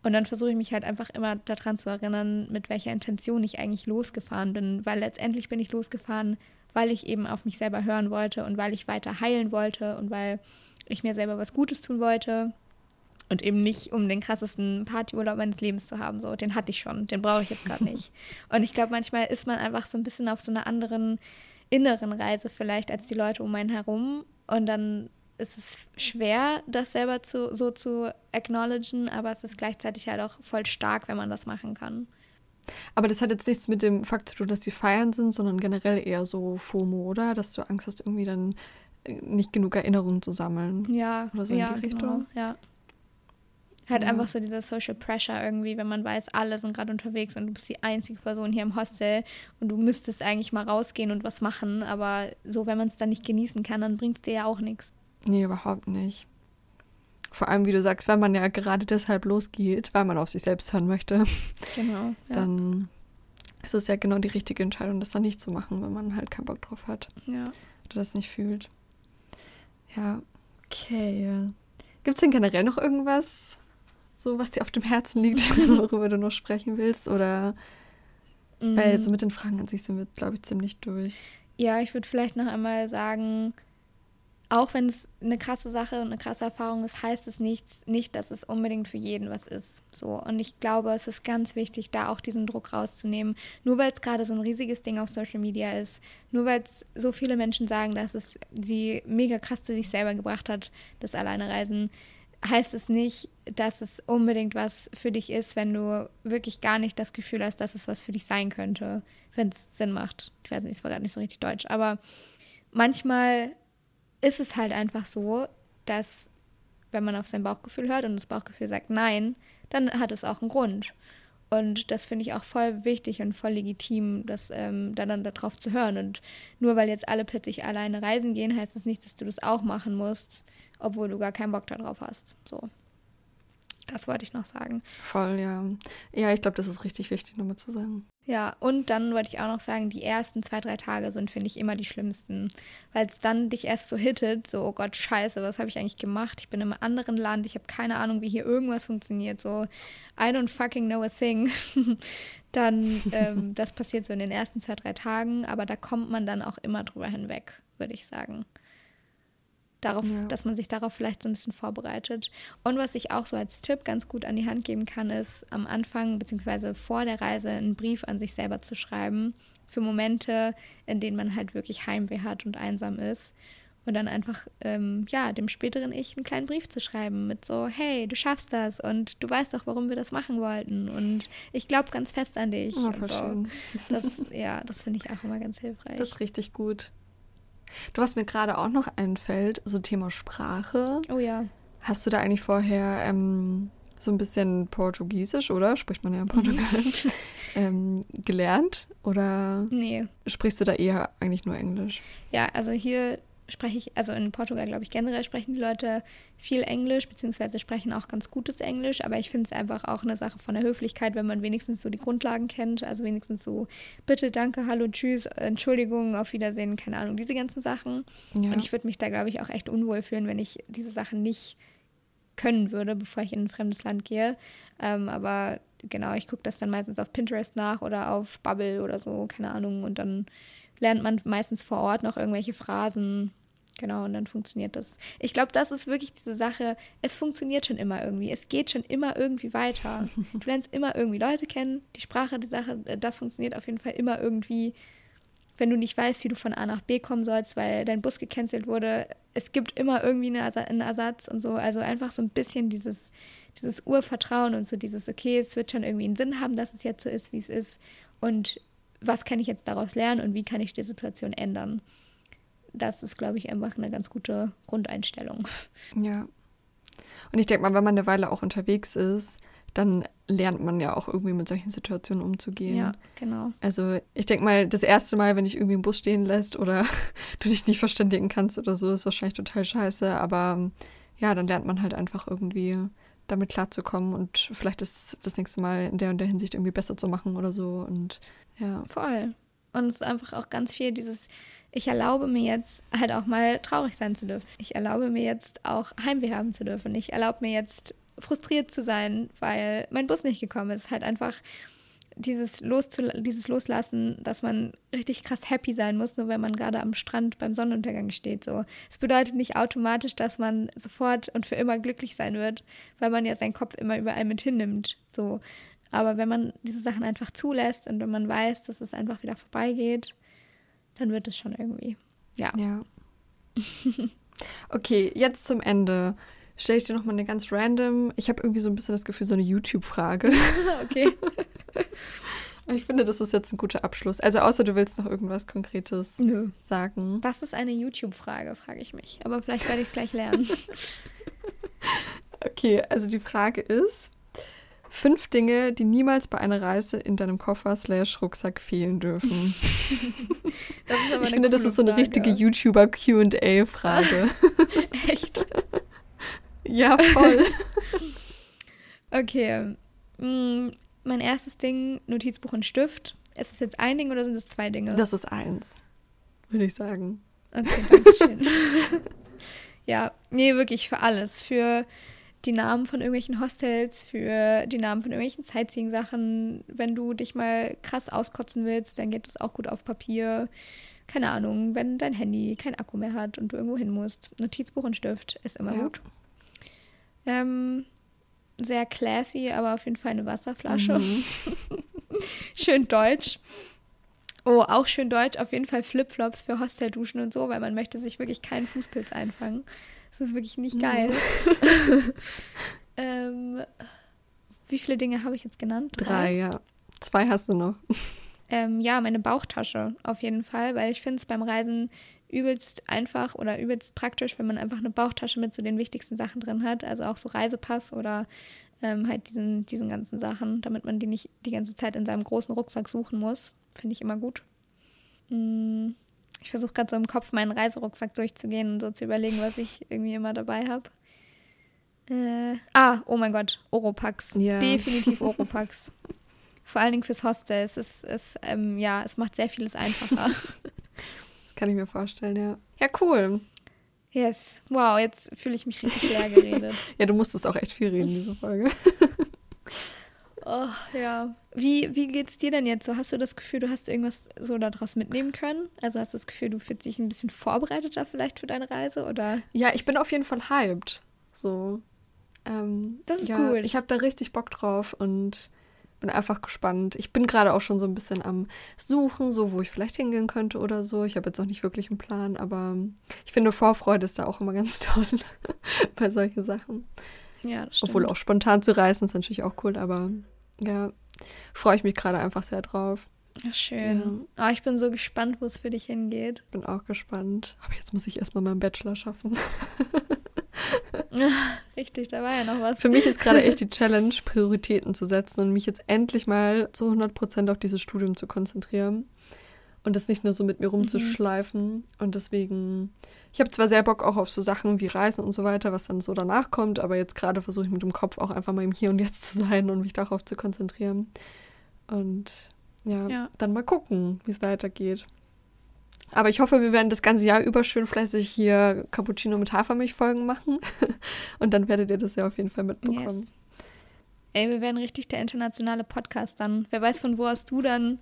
Und dann versuche ich mich halt einfach immer daran zu erinnern, mit welcher Intention ich eigentlich losgefahren bin, weil letztendlich bin ich losgefahren, weil ich eben auf mich selber hören wollte und weil ich weiter heilen wollte und weil ich mir selber was Gutes tun wollte. Und eben nicht, um den krassesten Partyurlaub meines Lebens zu haben. So, den hatte ich schon, den brauche ich jetzt gerade nicht. Und ich glaube, manchmal ist man einfach so ein bisschen auf so einer anderen inneren Reise vielleicht als die Leute um einen herum. Und dann ist es schwer, das selber zu, so zu acknowledgen, aber es ist gleichzeitig halt auch voll stark, wenn man das machen kann. Aber das hat jetzt nichts mit dem Fakt zu tun, dass die feiern sind, sondern generell eher so FOMO, oder? Dass du Angst hast, irgendwie dann äh, nicht genug Erinnerungen zu sammeln. Ja. Oder so ja, in die Richtung. Genau, ja. Halt ja. einfach so dieser Social Pressure irgendwie, wenn man weiß, alle sind gerade unterwegs und du bist die einzige Person hier im Hostel und du müsstest eigentlich mal rausgehen und was machen, aber so, wenn man es dann nicht genießen kann, dann bringt es dir ja auch nichts. Nee, überhaupt nicht. Vor allem, wie du sagst, wenn man ja gerade deshalb losgeht, weil man auf sich selbst hören möchte. Genau. Ja. Dann ist es ja genau die richtige Entscheidung, das dann nicht zu machen, wenn man halt keinen Bock drauf hat. Ja. Oder das nicht fühlt. Ja, okay. Gibt es denn generell noch irgendwas, so was dir auf dem Herzen liegt, worüber du noch sprechen willst? Oder weil so mit den Fragen an sich sind wir, glaube ich, ziemlich durch. Ja, ich würde vielleicht noch einmal sagen, auch wenn es eine krasse Sache und eine krasse Erfahrung ist, heißt es nicht, nicht, dass es unbedingt für jeden was ist. So. Und ich glaube, es ist ganz wichtig, da auch diesen Druck rauszunehmen. Nur weil es gerade so ein riesiges Ding auf Social Media ist, nur weil es so viele Menschen sagen, dass es sie mega krass zu sich selber gebracht hat, das Alleinereisen, heißt es nicht, dass es unbedingt was für dich ist, wenn du wirklich gar nicht das Gefühl hast, dass es was für dich sein könnte, wenn es Sinn macht. Ich weiß nicht, es war gerade nicht so richtig deutsch, aber manchmal ist es halt einfach so, dass wenn man auf sein Bauchgefühl hört und das Bauchgefühl sagt nein, dann hat es auch einen Grund. Und das finde ich auch voll wichtig und voll legitim, das ähm, dann, dann darauf zu hören. Und nur weil jetzt alle plötzlich alleine reisen gehen, heißt es das nicht, dass du das auch machen musst, obwohl du gar keinen Bock darauf hast. So. Das wollte ich noch sagen. Voll, ja. Ja, ich glaube, das ist richtig wichtig, nochmal zu sagen. Ja, und dann wollte ich auch noch sagen, die ersten zwei, drei Tage sind, finde ich, immer die schlimmsten. Weil es dann dich erst so hittet, so, oh Gott, scheiße, was habe ich eigentlich gemacht? Ich bin in einem anderen Land, ich habe keine Ahnung, wie hier irgendwas funktioniert. So, I don't fucking know a thing. dann, ähm, das passiert so in den ersten zwei, drei Tagen, aber da kommt man dann auch immer drüber hinweg, würde ich sagen darauf, ja. dass man sich darauf vielleicht so ein bisschen vorbereitet. Und was ich auch so als Tipp ganz gut an die Hand geben kann, ist am Anfang bzw. vor der Reise einen Brief an sich selber zu schreiben für Momente, in denen man halt wirklich Heimweh hat und einsam ist. Und dann einfach, ähm, ja, dem späteren Ich einen kleinen Brief zu schreiben mit so, hey, du schaffst das und du weißt doch, warum wir das machen wollten und ich glaube ganz fest an dich. Oh, so. Das, ja, das finde ich auch immer ganz hilfreich. Das ist richtig gut. Du, was mir gerade auch noch einfällt, so Thema Sprache. Oh ja. Hast du da eigentlich vorher ähm, so ein bisschen Portugiesisch, oder? Spricht man ja in Portugal. ähm, gelernt? Oder nee. sprichst du da eher eigentlich nur Englisch? Ja, also hier spreche ich, also in Portugal glaube ich generell sprechen die Leute viel Englisch, beziehungsweise sprechen auch ganz gutes Englisch, aber ich finde es einfach auch eine Sache von der Höflichkeit, wenn man wenigstens so die Grundlagen kennt, also wenigstens so bitte, danke, hallo, tschüss, Entschuldigung, auf Wiedersehen, keine Ahnung, diese ganzen Sachen. Ja. Und ich würde mich da glaube ich auch echt unwohl fühlen, wenn ich diese Sachen nicht können würde, bevor ich in ein fremdes Land gehe. Ähm, aber genau, ich gucke das dann meistens auf Pinterest nach oder auf Bubble oder so, keine Ahnung, und dann lernt man meistens vor Ort noch irgendwelche Phrasen. Genau, und dann funktioniert das. Ich glaube, das ist wirklich diese Sache. Es funktioniert schon immer irgendwie. Es geht schon immer irgendwie weiter. Du lernst immer irgendwie Leute kennen. Die Sprache, die Sache, äh, das funktioniert auf jeden Fall immer irgendwie. Wenn du nicht weißt, wie du von A nach B kommen sollst, weil dein Bus gecancelt wurde, es gibt immer irgendwie einen Ersatz und so. Also einfach so ein bisschen dieses, dieses Urvertrauen und so dieses, okay, es wird schon irgendwie einen Sinn haben, dass es jetzt so ist, wie es ist. Und was kann ich jetzt daraus lernen und wie kann ich die Situation ändern. Das ist, glaube ich, einfach eine ganz gute Grundeinstellung. Ja. Und ich denke mal, wenn man eine Weile auch unterwegs ist, dann lernt man ja auch irgendwie mit solchen Situationen umzugehen. Ja, genau. Also ich denke mal, das erste Mal, wenn dich irgendwie im Bus stehen lässt oder du dich nicht verständigen kannst oder so, ist wahrscheinlich total scheiße. Aber ja, dann lernt man halt einfach irgendwie damit klarzukommen und vielleicht das, das nächste Mal in der und der Hinsicht irgendwie besser zu machen oder so. Und ja. Voll. Und es ist einfach auch ganz viel dieses, ich erlaube mir jetzt halt auch mal traurig sein zu dürfen. Ich erlaube mir jetzt auch Heimweh haben zu dürfen. Ich erlaube mir jetzt frustriert zu sein, weil mein Bus nicht gekommen ist. Halt einfach dieses, Loszul dieses Loslassen, dass man richtig krass happy sein muss, nur wenn man gerade am Strand beim Sonnenuntergang steht. So. Es bedeutet nicht automatisch, dass man sofort und für immer glücklich sein wird, weil man ja seinen Kopf immer überall mit hinnimmt. So. Aber wenn man diese Sachen einfach zulässt und wenn man weiß, dass es einfach wieder vorbeigeht, dann wird es schon irgendwie. Ja. Ja. okay, jetzt zum Ende stelle ich dir nochmal eine ganz random, ich habe irgendwie so ein bisschen das Gefühl, so eine YouTube-Frage. okay. ich finde, das ist jetzt ein guter Abschluss. Also außer du willst noch irgendwas Konkretes Nö. sagen. Was ist eine YouTube-Frage, frage ich mich. Aber vielleicht werde ich es gleich lernen. okay, also die Frage ist, Fünf Dinge, die niemals bei einer Reise in deinem Koffer slash Rucksack fehlen dürfen. ich finde, das ist so eine Frage. richtige YouTuber QA-Frage. Echt? ja, voll. okay. Mm, mein erstes Ding, Notizbuch und Stift. Ist es jetzt ein Ding oder sind es zwei Dinge? Das ist eins, würde ich sagen. Okay, danke schön. ja, nee, wirklich für alles. Für die Namen von irgendwelchen Hostels, für die Namen von irgendwelchen Sightseeing-Sachen. Wenn du dich mal krass auskotzen willst, dann geht das auch gut auf Papier. Keine Ahnung, wenn dein Handy kein Akku mehr hat und du irgendwo hin musst. Notizbuch und Stift ist immer ja. gut. Ähm, sehr classy, aber auf jeden Fall eine Wasserflasche. Mhm. schön deutsch. Oh, auch schön deutsch. Auf jeden Fall Flipflops für Hostelduschen und so, weil man möchte sich wirklich keinen Fußpilz einfangen. Das ist wirklich nicht geil. ähm, wie viele Dinge habe ich jetzt genannt? Drei, Drei ja. Zwei hast du noch. Ähm, ja, meine Bauchtasche auf jeden Fall, weil ich finde es beim Reisen übelst einfach oder übelst praktisch, wenn man einfach eine Bauchtasche mit so den wichtigsten Sachen drin hat. Also auch so Reisepass oder ähm, halt diesen, diesen ganzen Sachen, damit man die nicht die ganze Zeit in seinem großen Rucksack suchen muss. Finde ich immer gut. Mm, ich versuche gerade so im Kopf meinen Reiserucksack durchzugehen und so zu überlegen, was ich irgendwie immer dabei habe. Äh, ah, oh mein Gott, Oropax. Ja. Definitiv Oropax. Vor allen Dingen fürs Hostel. Es ist, es, ähm, ja, es macht sehr vieles einfacher. das kann ich mir vorstellen, ja. Ja, cool. Yes. Wow, jetzt fühle ich mich richtig leer geredet. ja, du musstest auch echt viel reden, diese Folge. Oh, ja. Wie, wie geht's dir denn jetzt so? Hast du das Gefühl, du hast irgendwas so daraus mitnehmen können? Also hast du das Gefühl, du fühlst dich ein bisschen vorbereiteter vielleicht für deine Reise, oder? Ja, ich bin auf jeden Fall hyped. So. Ähm, das ist ja, cool. Ich habe da richtig Bock drauf und bin einfach gespannt. Ich bin gerade auch schon so ein bisschen am Suchen, so wo ich vielleicht hingehen könnte oder so. Ich habe jetzt noch nicht wirklich einen Plan, aber ich finde Vorfreude ist da auch immer ganz toll bei solchen Sachen. Ja, das stimmt. Obwohl auch spontan zu reisen ist natürlich auch cool, aber ja, freue ich mich gerade einfach sehr drauf. Ach, schön. Ja. Oh, ich bin so gespannt, wo es für dich hingeht. Bin auch gespannt. Aber jetzt muss ich erstmal meinen Bachelor schaffen. Richtig, da war ja noch was. Für mich ist gerade echt die Challenge, Prioritäten zu setzen und mich jetzt endlich mal zu 100% auf dieses Studium zu konzentrieren und das nicht nur so mit mir rumzuschleifen. Mhm. Und deswegen, ich habe zwar sehr Bock auch auf so Sachen wie Reisen und so weiter, was dann so danach kommt, aber jetzt gerade versuche ich mit dem Kopf auch einfach mal im Hier und Jetzt zu sein und mich darauf zu konzentrieren. Und ja, ja. dann mal gucken, wie es weitergeht. Aber ich hoffe, wir werden das ganze Jahr über schön fleißig hier Cappuccino mit Hafermilch-Folgen machen. Und dann werdet ihr das ja auf jeden Fall mitbekommen. Yes. Ey, wir werden richtig der internationale Podcast dann. Wer weiß, von wo hast du dann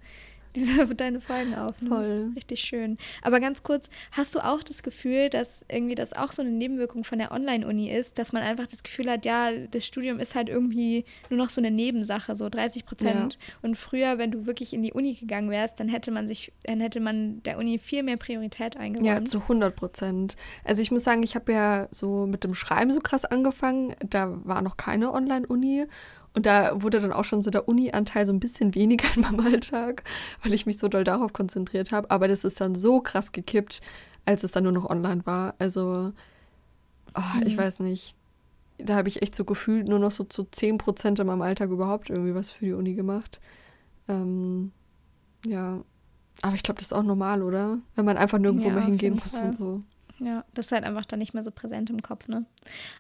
diese, deine Folgen aufnimmst. Voll. Richtig schön. Aber ganz kurz, hast du auch das Gefühl, dass irgendwie das auch so eine Nebenwirkung von der Online-Uni ist, dass man einfach das Gefühl hat, ja, das Studium ist halt irgendwie nur noch so eine Nebensache, so 30 Prozent. Ja. Und früher, wenn du wirklich in die Uni gegangen wärst, dann hätte man sich, dann hätte man der Uni viel mehr Priorität eingeräumt. Ja, zu 100 Prozent. Also ich muss sagen, ich habe ja so mit dem Schreiben so krass angefangen. Da war noch keine Online-Uni. Und da wurde dann auch schon so der Uni-Anteil so ein bisschen weniger in meinem Alltag, weil ich mich so doll darauf konzentriert habe. Aber das ist dann so krass gekippt, als es dann nur noch online war. Also, oh, mhm. ich weiß nicht. Da habe ich echt so gefühlt nur noch so zu 10% in meinem Alltag überhaupt irgendwie was für die Uni gemacht. Ähm, ja. Aber ich glaube, das ist auch normal, oder? Wenn man einfach nirgendwo ja, mehr hingehen muss Fall. und so. Ja, das ist halt einfach dann nicht mehr so präsent im Kopf, ne?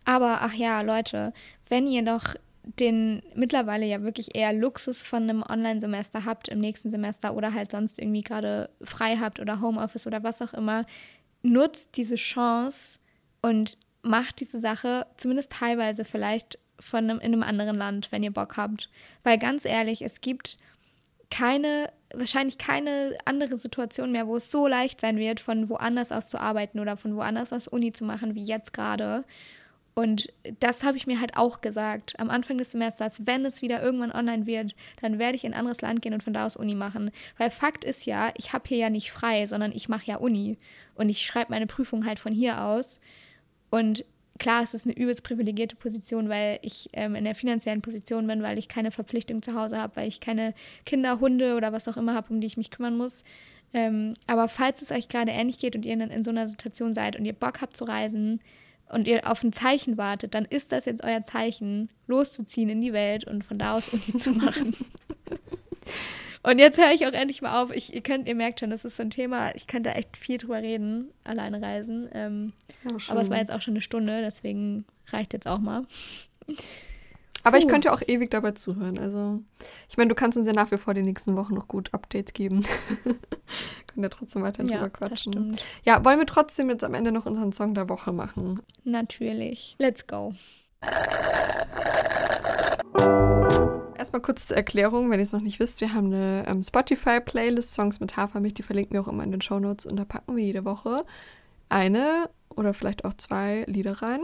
Aber ach ja, Leute, wenn ihr doch den mittlerweile ja wirklich eher Luxus von einem Online-Semester habt im nächsten Semester oder halt sonst irgendwie gerade frei habt oder Homeoffice oder was auch immer, nutzt diese Chance und macht diese Sache zumindest teilweise vielleicht von einem, in einem anderen Land, wenn ihr Bock habt. Weil ganz ehrlich, es gibt keine, wahrscheinlich keine andere Situation mehr, wo es so leicht sein wird, von woanders aus zu arbeiten oder von woanders aus Uni zu machen, wie jetzt gerade. Und das habe ich mir halt auch gesagt am Anfang des Semesters, wenn es wieder irgendwann online wird, dann werde ich in ein anderes Land gehen und von da aus Uni machen. Weil Fakt ist ja, ich habe hier ja nicht frei, sondern ich mache ja Uni. Und ich schreibe meine Prüfung halt von hier aus. Und klar, es ist eine übelst privilegierte Position, weil ich ähm, in der finanziellen Position bin, weil ich keine Verpflichtung zu Hause habe, weil ich keine Kinder, Hunde oder was auch immer habe, um die ich mich kümmern muss. Ähm, aber falls es euch gerade ähnlich geht und ihr in, in so einer Situation seid und ihr Bock habt zu reisen, und ihr auf ein Zeichen wartet, dann ist das jetzt euer Zeichen, loszuziehen in die Welt und von da aus Uni zu machen. und jetzt höre ich auch endlich mal auf. Ich, ihr könnt, ihr merkt schon, das ist so ein Thema, ich könnte echt viel drüber reden, alleine reisen. Ähm, aber es war jetzt auch schon eine Stunde, deswegen reicht jetzt auch mal. Aber ich könnte auch ewig dabei zuhören. Also, ich meine, du kannst uns ja nach wie vor die nächsten Wochen noch gut Updates geben. Können ja trotzdem weiter ja, drüber quatschen. Ja, wollen wir trotzdem jetzt am Ende noch unseren Song der Woche machen? Natürlich. Let's go. Erstmal kurz zur Erklärung, wenn ihr es noch nicht wisst. Wir haben eine ähm, Spotify-Playlist Songs mit Hafermilch, die verlinken wir auch immer in den Show Notes und da packen wir jede Woche eine oder vielleicht auch zwei Lieder rein.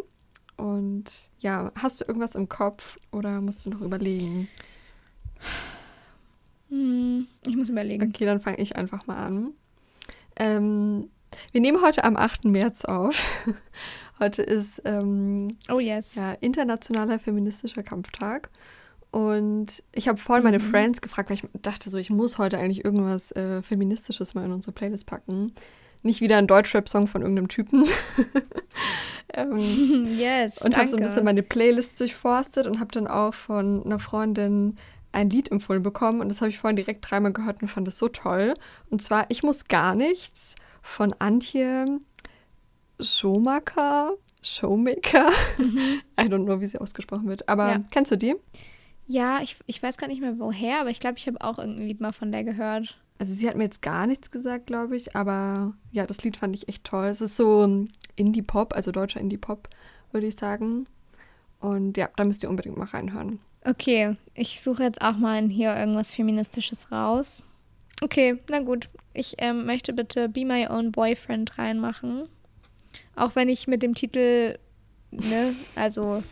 Und ja, hast du irgendwas im Kopf oder musst du noch überlegen? Hm, ich muss überlegen. Okay, dann fange ich einfach mal an. Ähm, wir nehmen heute am 8. März auf. heute ist ähm, oh yes. ja, internationaler feministischer Kampftag. Und ich habe voll meine mhm. Friends gefragt, weil ich dachte so, ich muss heute eigentlich irgendwas äh, Feministisches mal in unsere Playlist packen. Nicht wieder ein Deutschrap-Song von irgendeinem Typen. ähm, yes. Und habe so ein bisschen meine Playlist durchforstet und habe dann auch von einer Freundin ein Lied empfohlen bekommen. Und das habe ich vorhin direkt dreimal gehört und fand es so toll. Und zwar Ich muss gar nichts von Antje Showmaker. Showmaker. Mhm. I don't know, wie sie ausgesprochen wird. Aber ja. kennst du die? Ja, ich, ich weiß gar nicht mehr woher, aber ich glaube, ich habe auch irgendein Lied mal von der gehört. Also sie hat mir jetzt gar nichts gesagt, glaube ich, aber ja, das Lied fand ich echt toll. Es ist so Indie-Pop, also deutscher Indie-Pop, würde ich sagen. Und ja, da müsst ihr unbedingt mal reinhören. Okay, ich suche jetzt auch mal hier irgendwas Feministisches raus. Okay, na gut. Ich ähm, möchte bitte Be My Own Boyfriend reinmachen. Auch wenn ich mit dem Titel, ne, also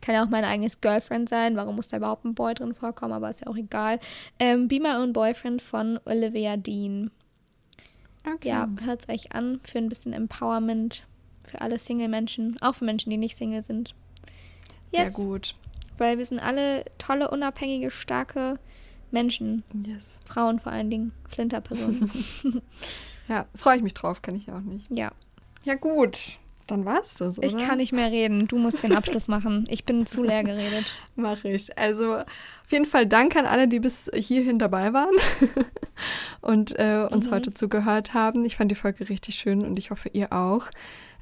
ich kann ja auch mein eigenes Girlfriend sein. Warum muss da überhaupt ein Boy drin vorkommen? Aber ist ja auch egal. Ähm, Be My Own Boyfriend von Olivia Dean. Okay. Ja, hört es euch an für ein bisschen Empowerment für alle Single-Menschen, auch für Menschen, die nicht Single sind. Yes. Sehr gut. Weil wir sind alle tolle, unabhängige, starke Menschen. Yes. Frauen vor allen Dingen, Flinterpersonen. ja, freue ich mich drauf, kann ich auch nicht. Ja. Ja, gut. Dann war's das, oder? Ich kann nicht mehr reden. Du musst den Abschluss machen. Ich bin zu leer geredet. Mache ich. Also auf jeden Fall Dank an alle, die bis hierhin dabei waren und äh, uns mhm. heute zugehört haben. Ich fand die Folge richtig schön und ich hoffe, ihr auch.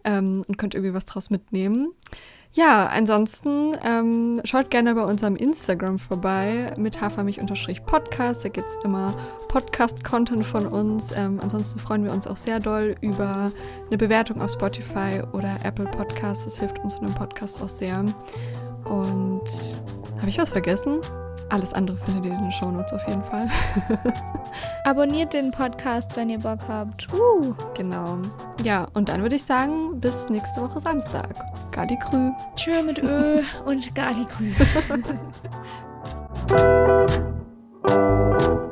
Ähm, und könnt irgendwie was draus mitnehmen. Ja, ansonsten ähm, schaut gerne bei unserem Instagram vorbei mit hafermich-podcast. Da gibt es immer Podcast-Content von uns. Ähm, ansonsten freuen wir uns auch sehr doll über eine Bewertung auf Spotify oder Apple Podcasts. Das hilft uns in dem Podcast auch sehr. Und habe ich was vergessen? Alles andere findet ihr in den Shownotes auf jeden Fall. Abonniert den Podcast, wenn ihr Bock habt. Uh. Genau. Ja, und dann würde ich sagen, bis nächste Woche Samstag. Gardi Krü. Tschö mit Ö und Gardi Krü.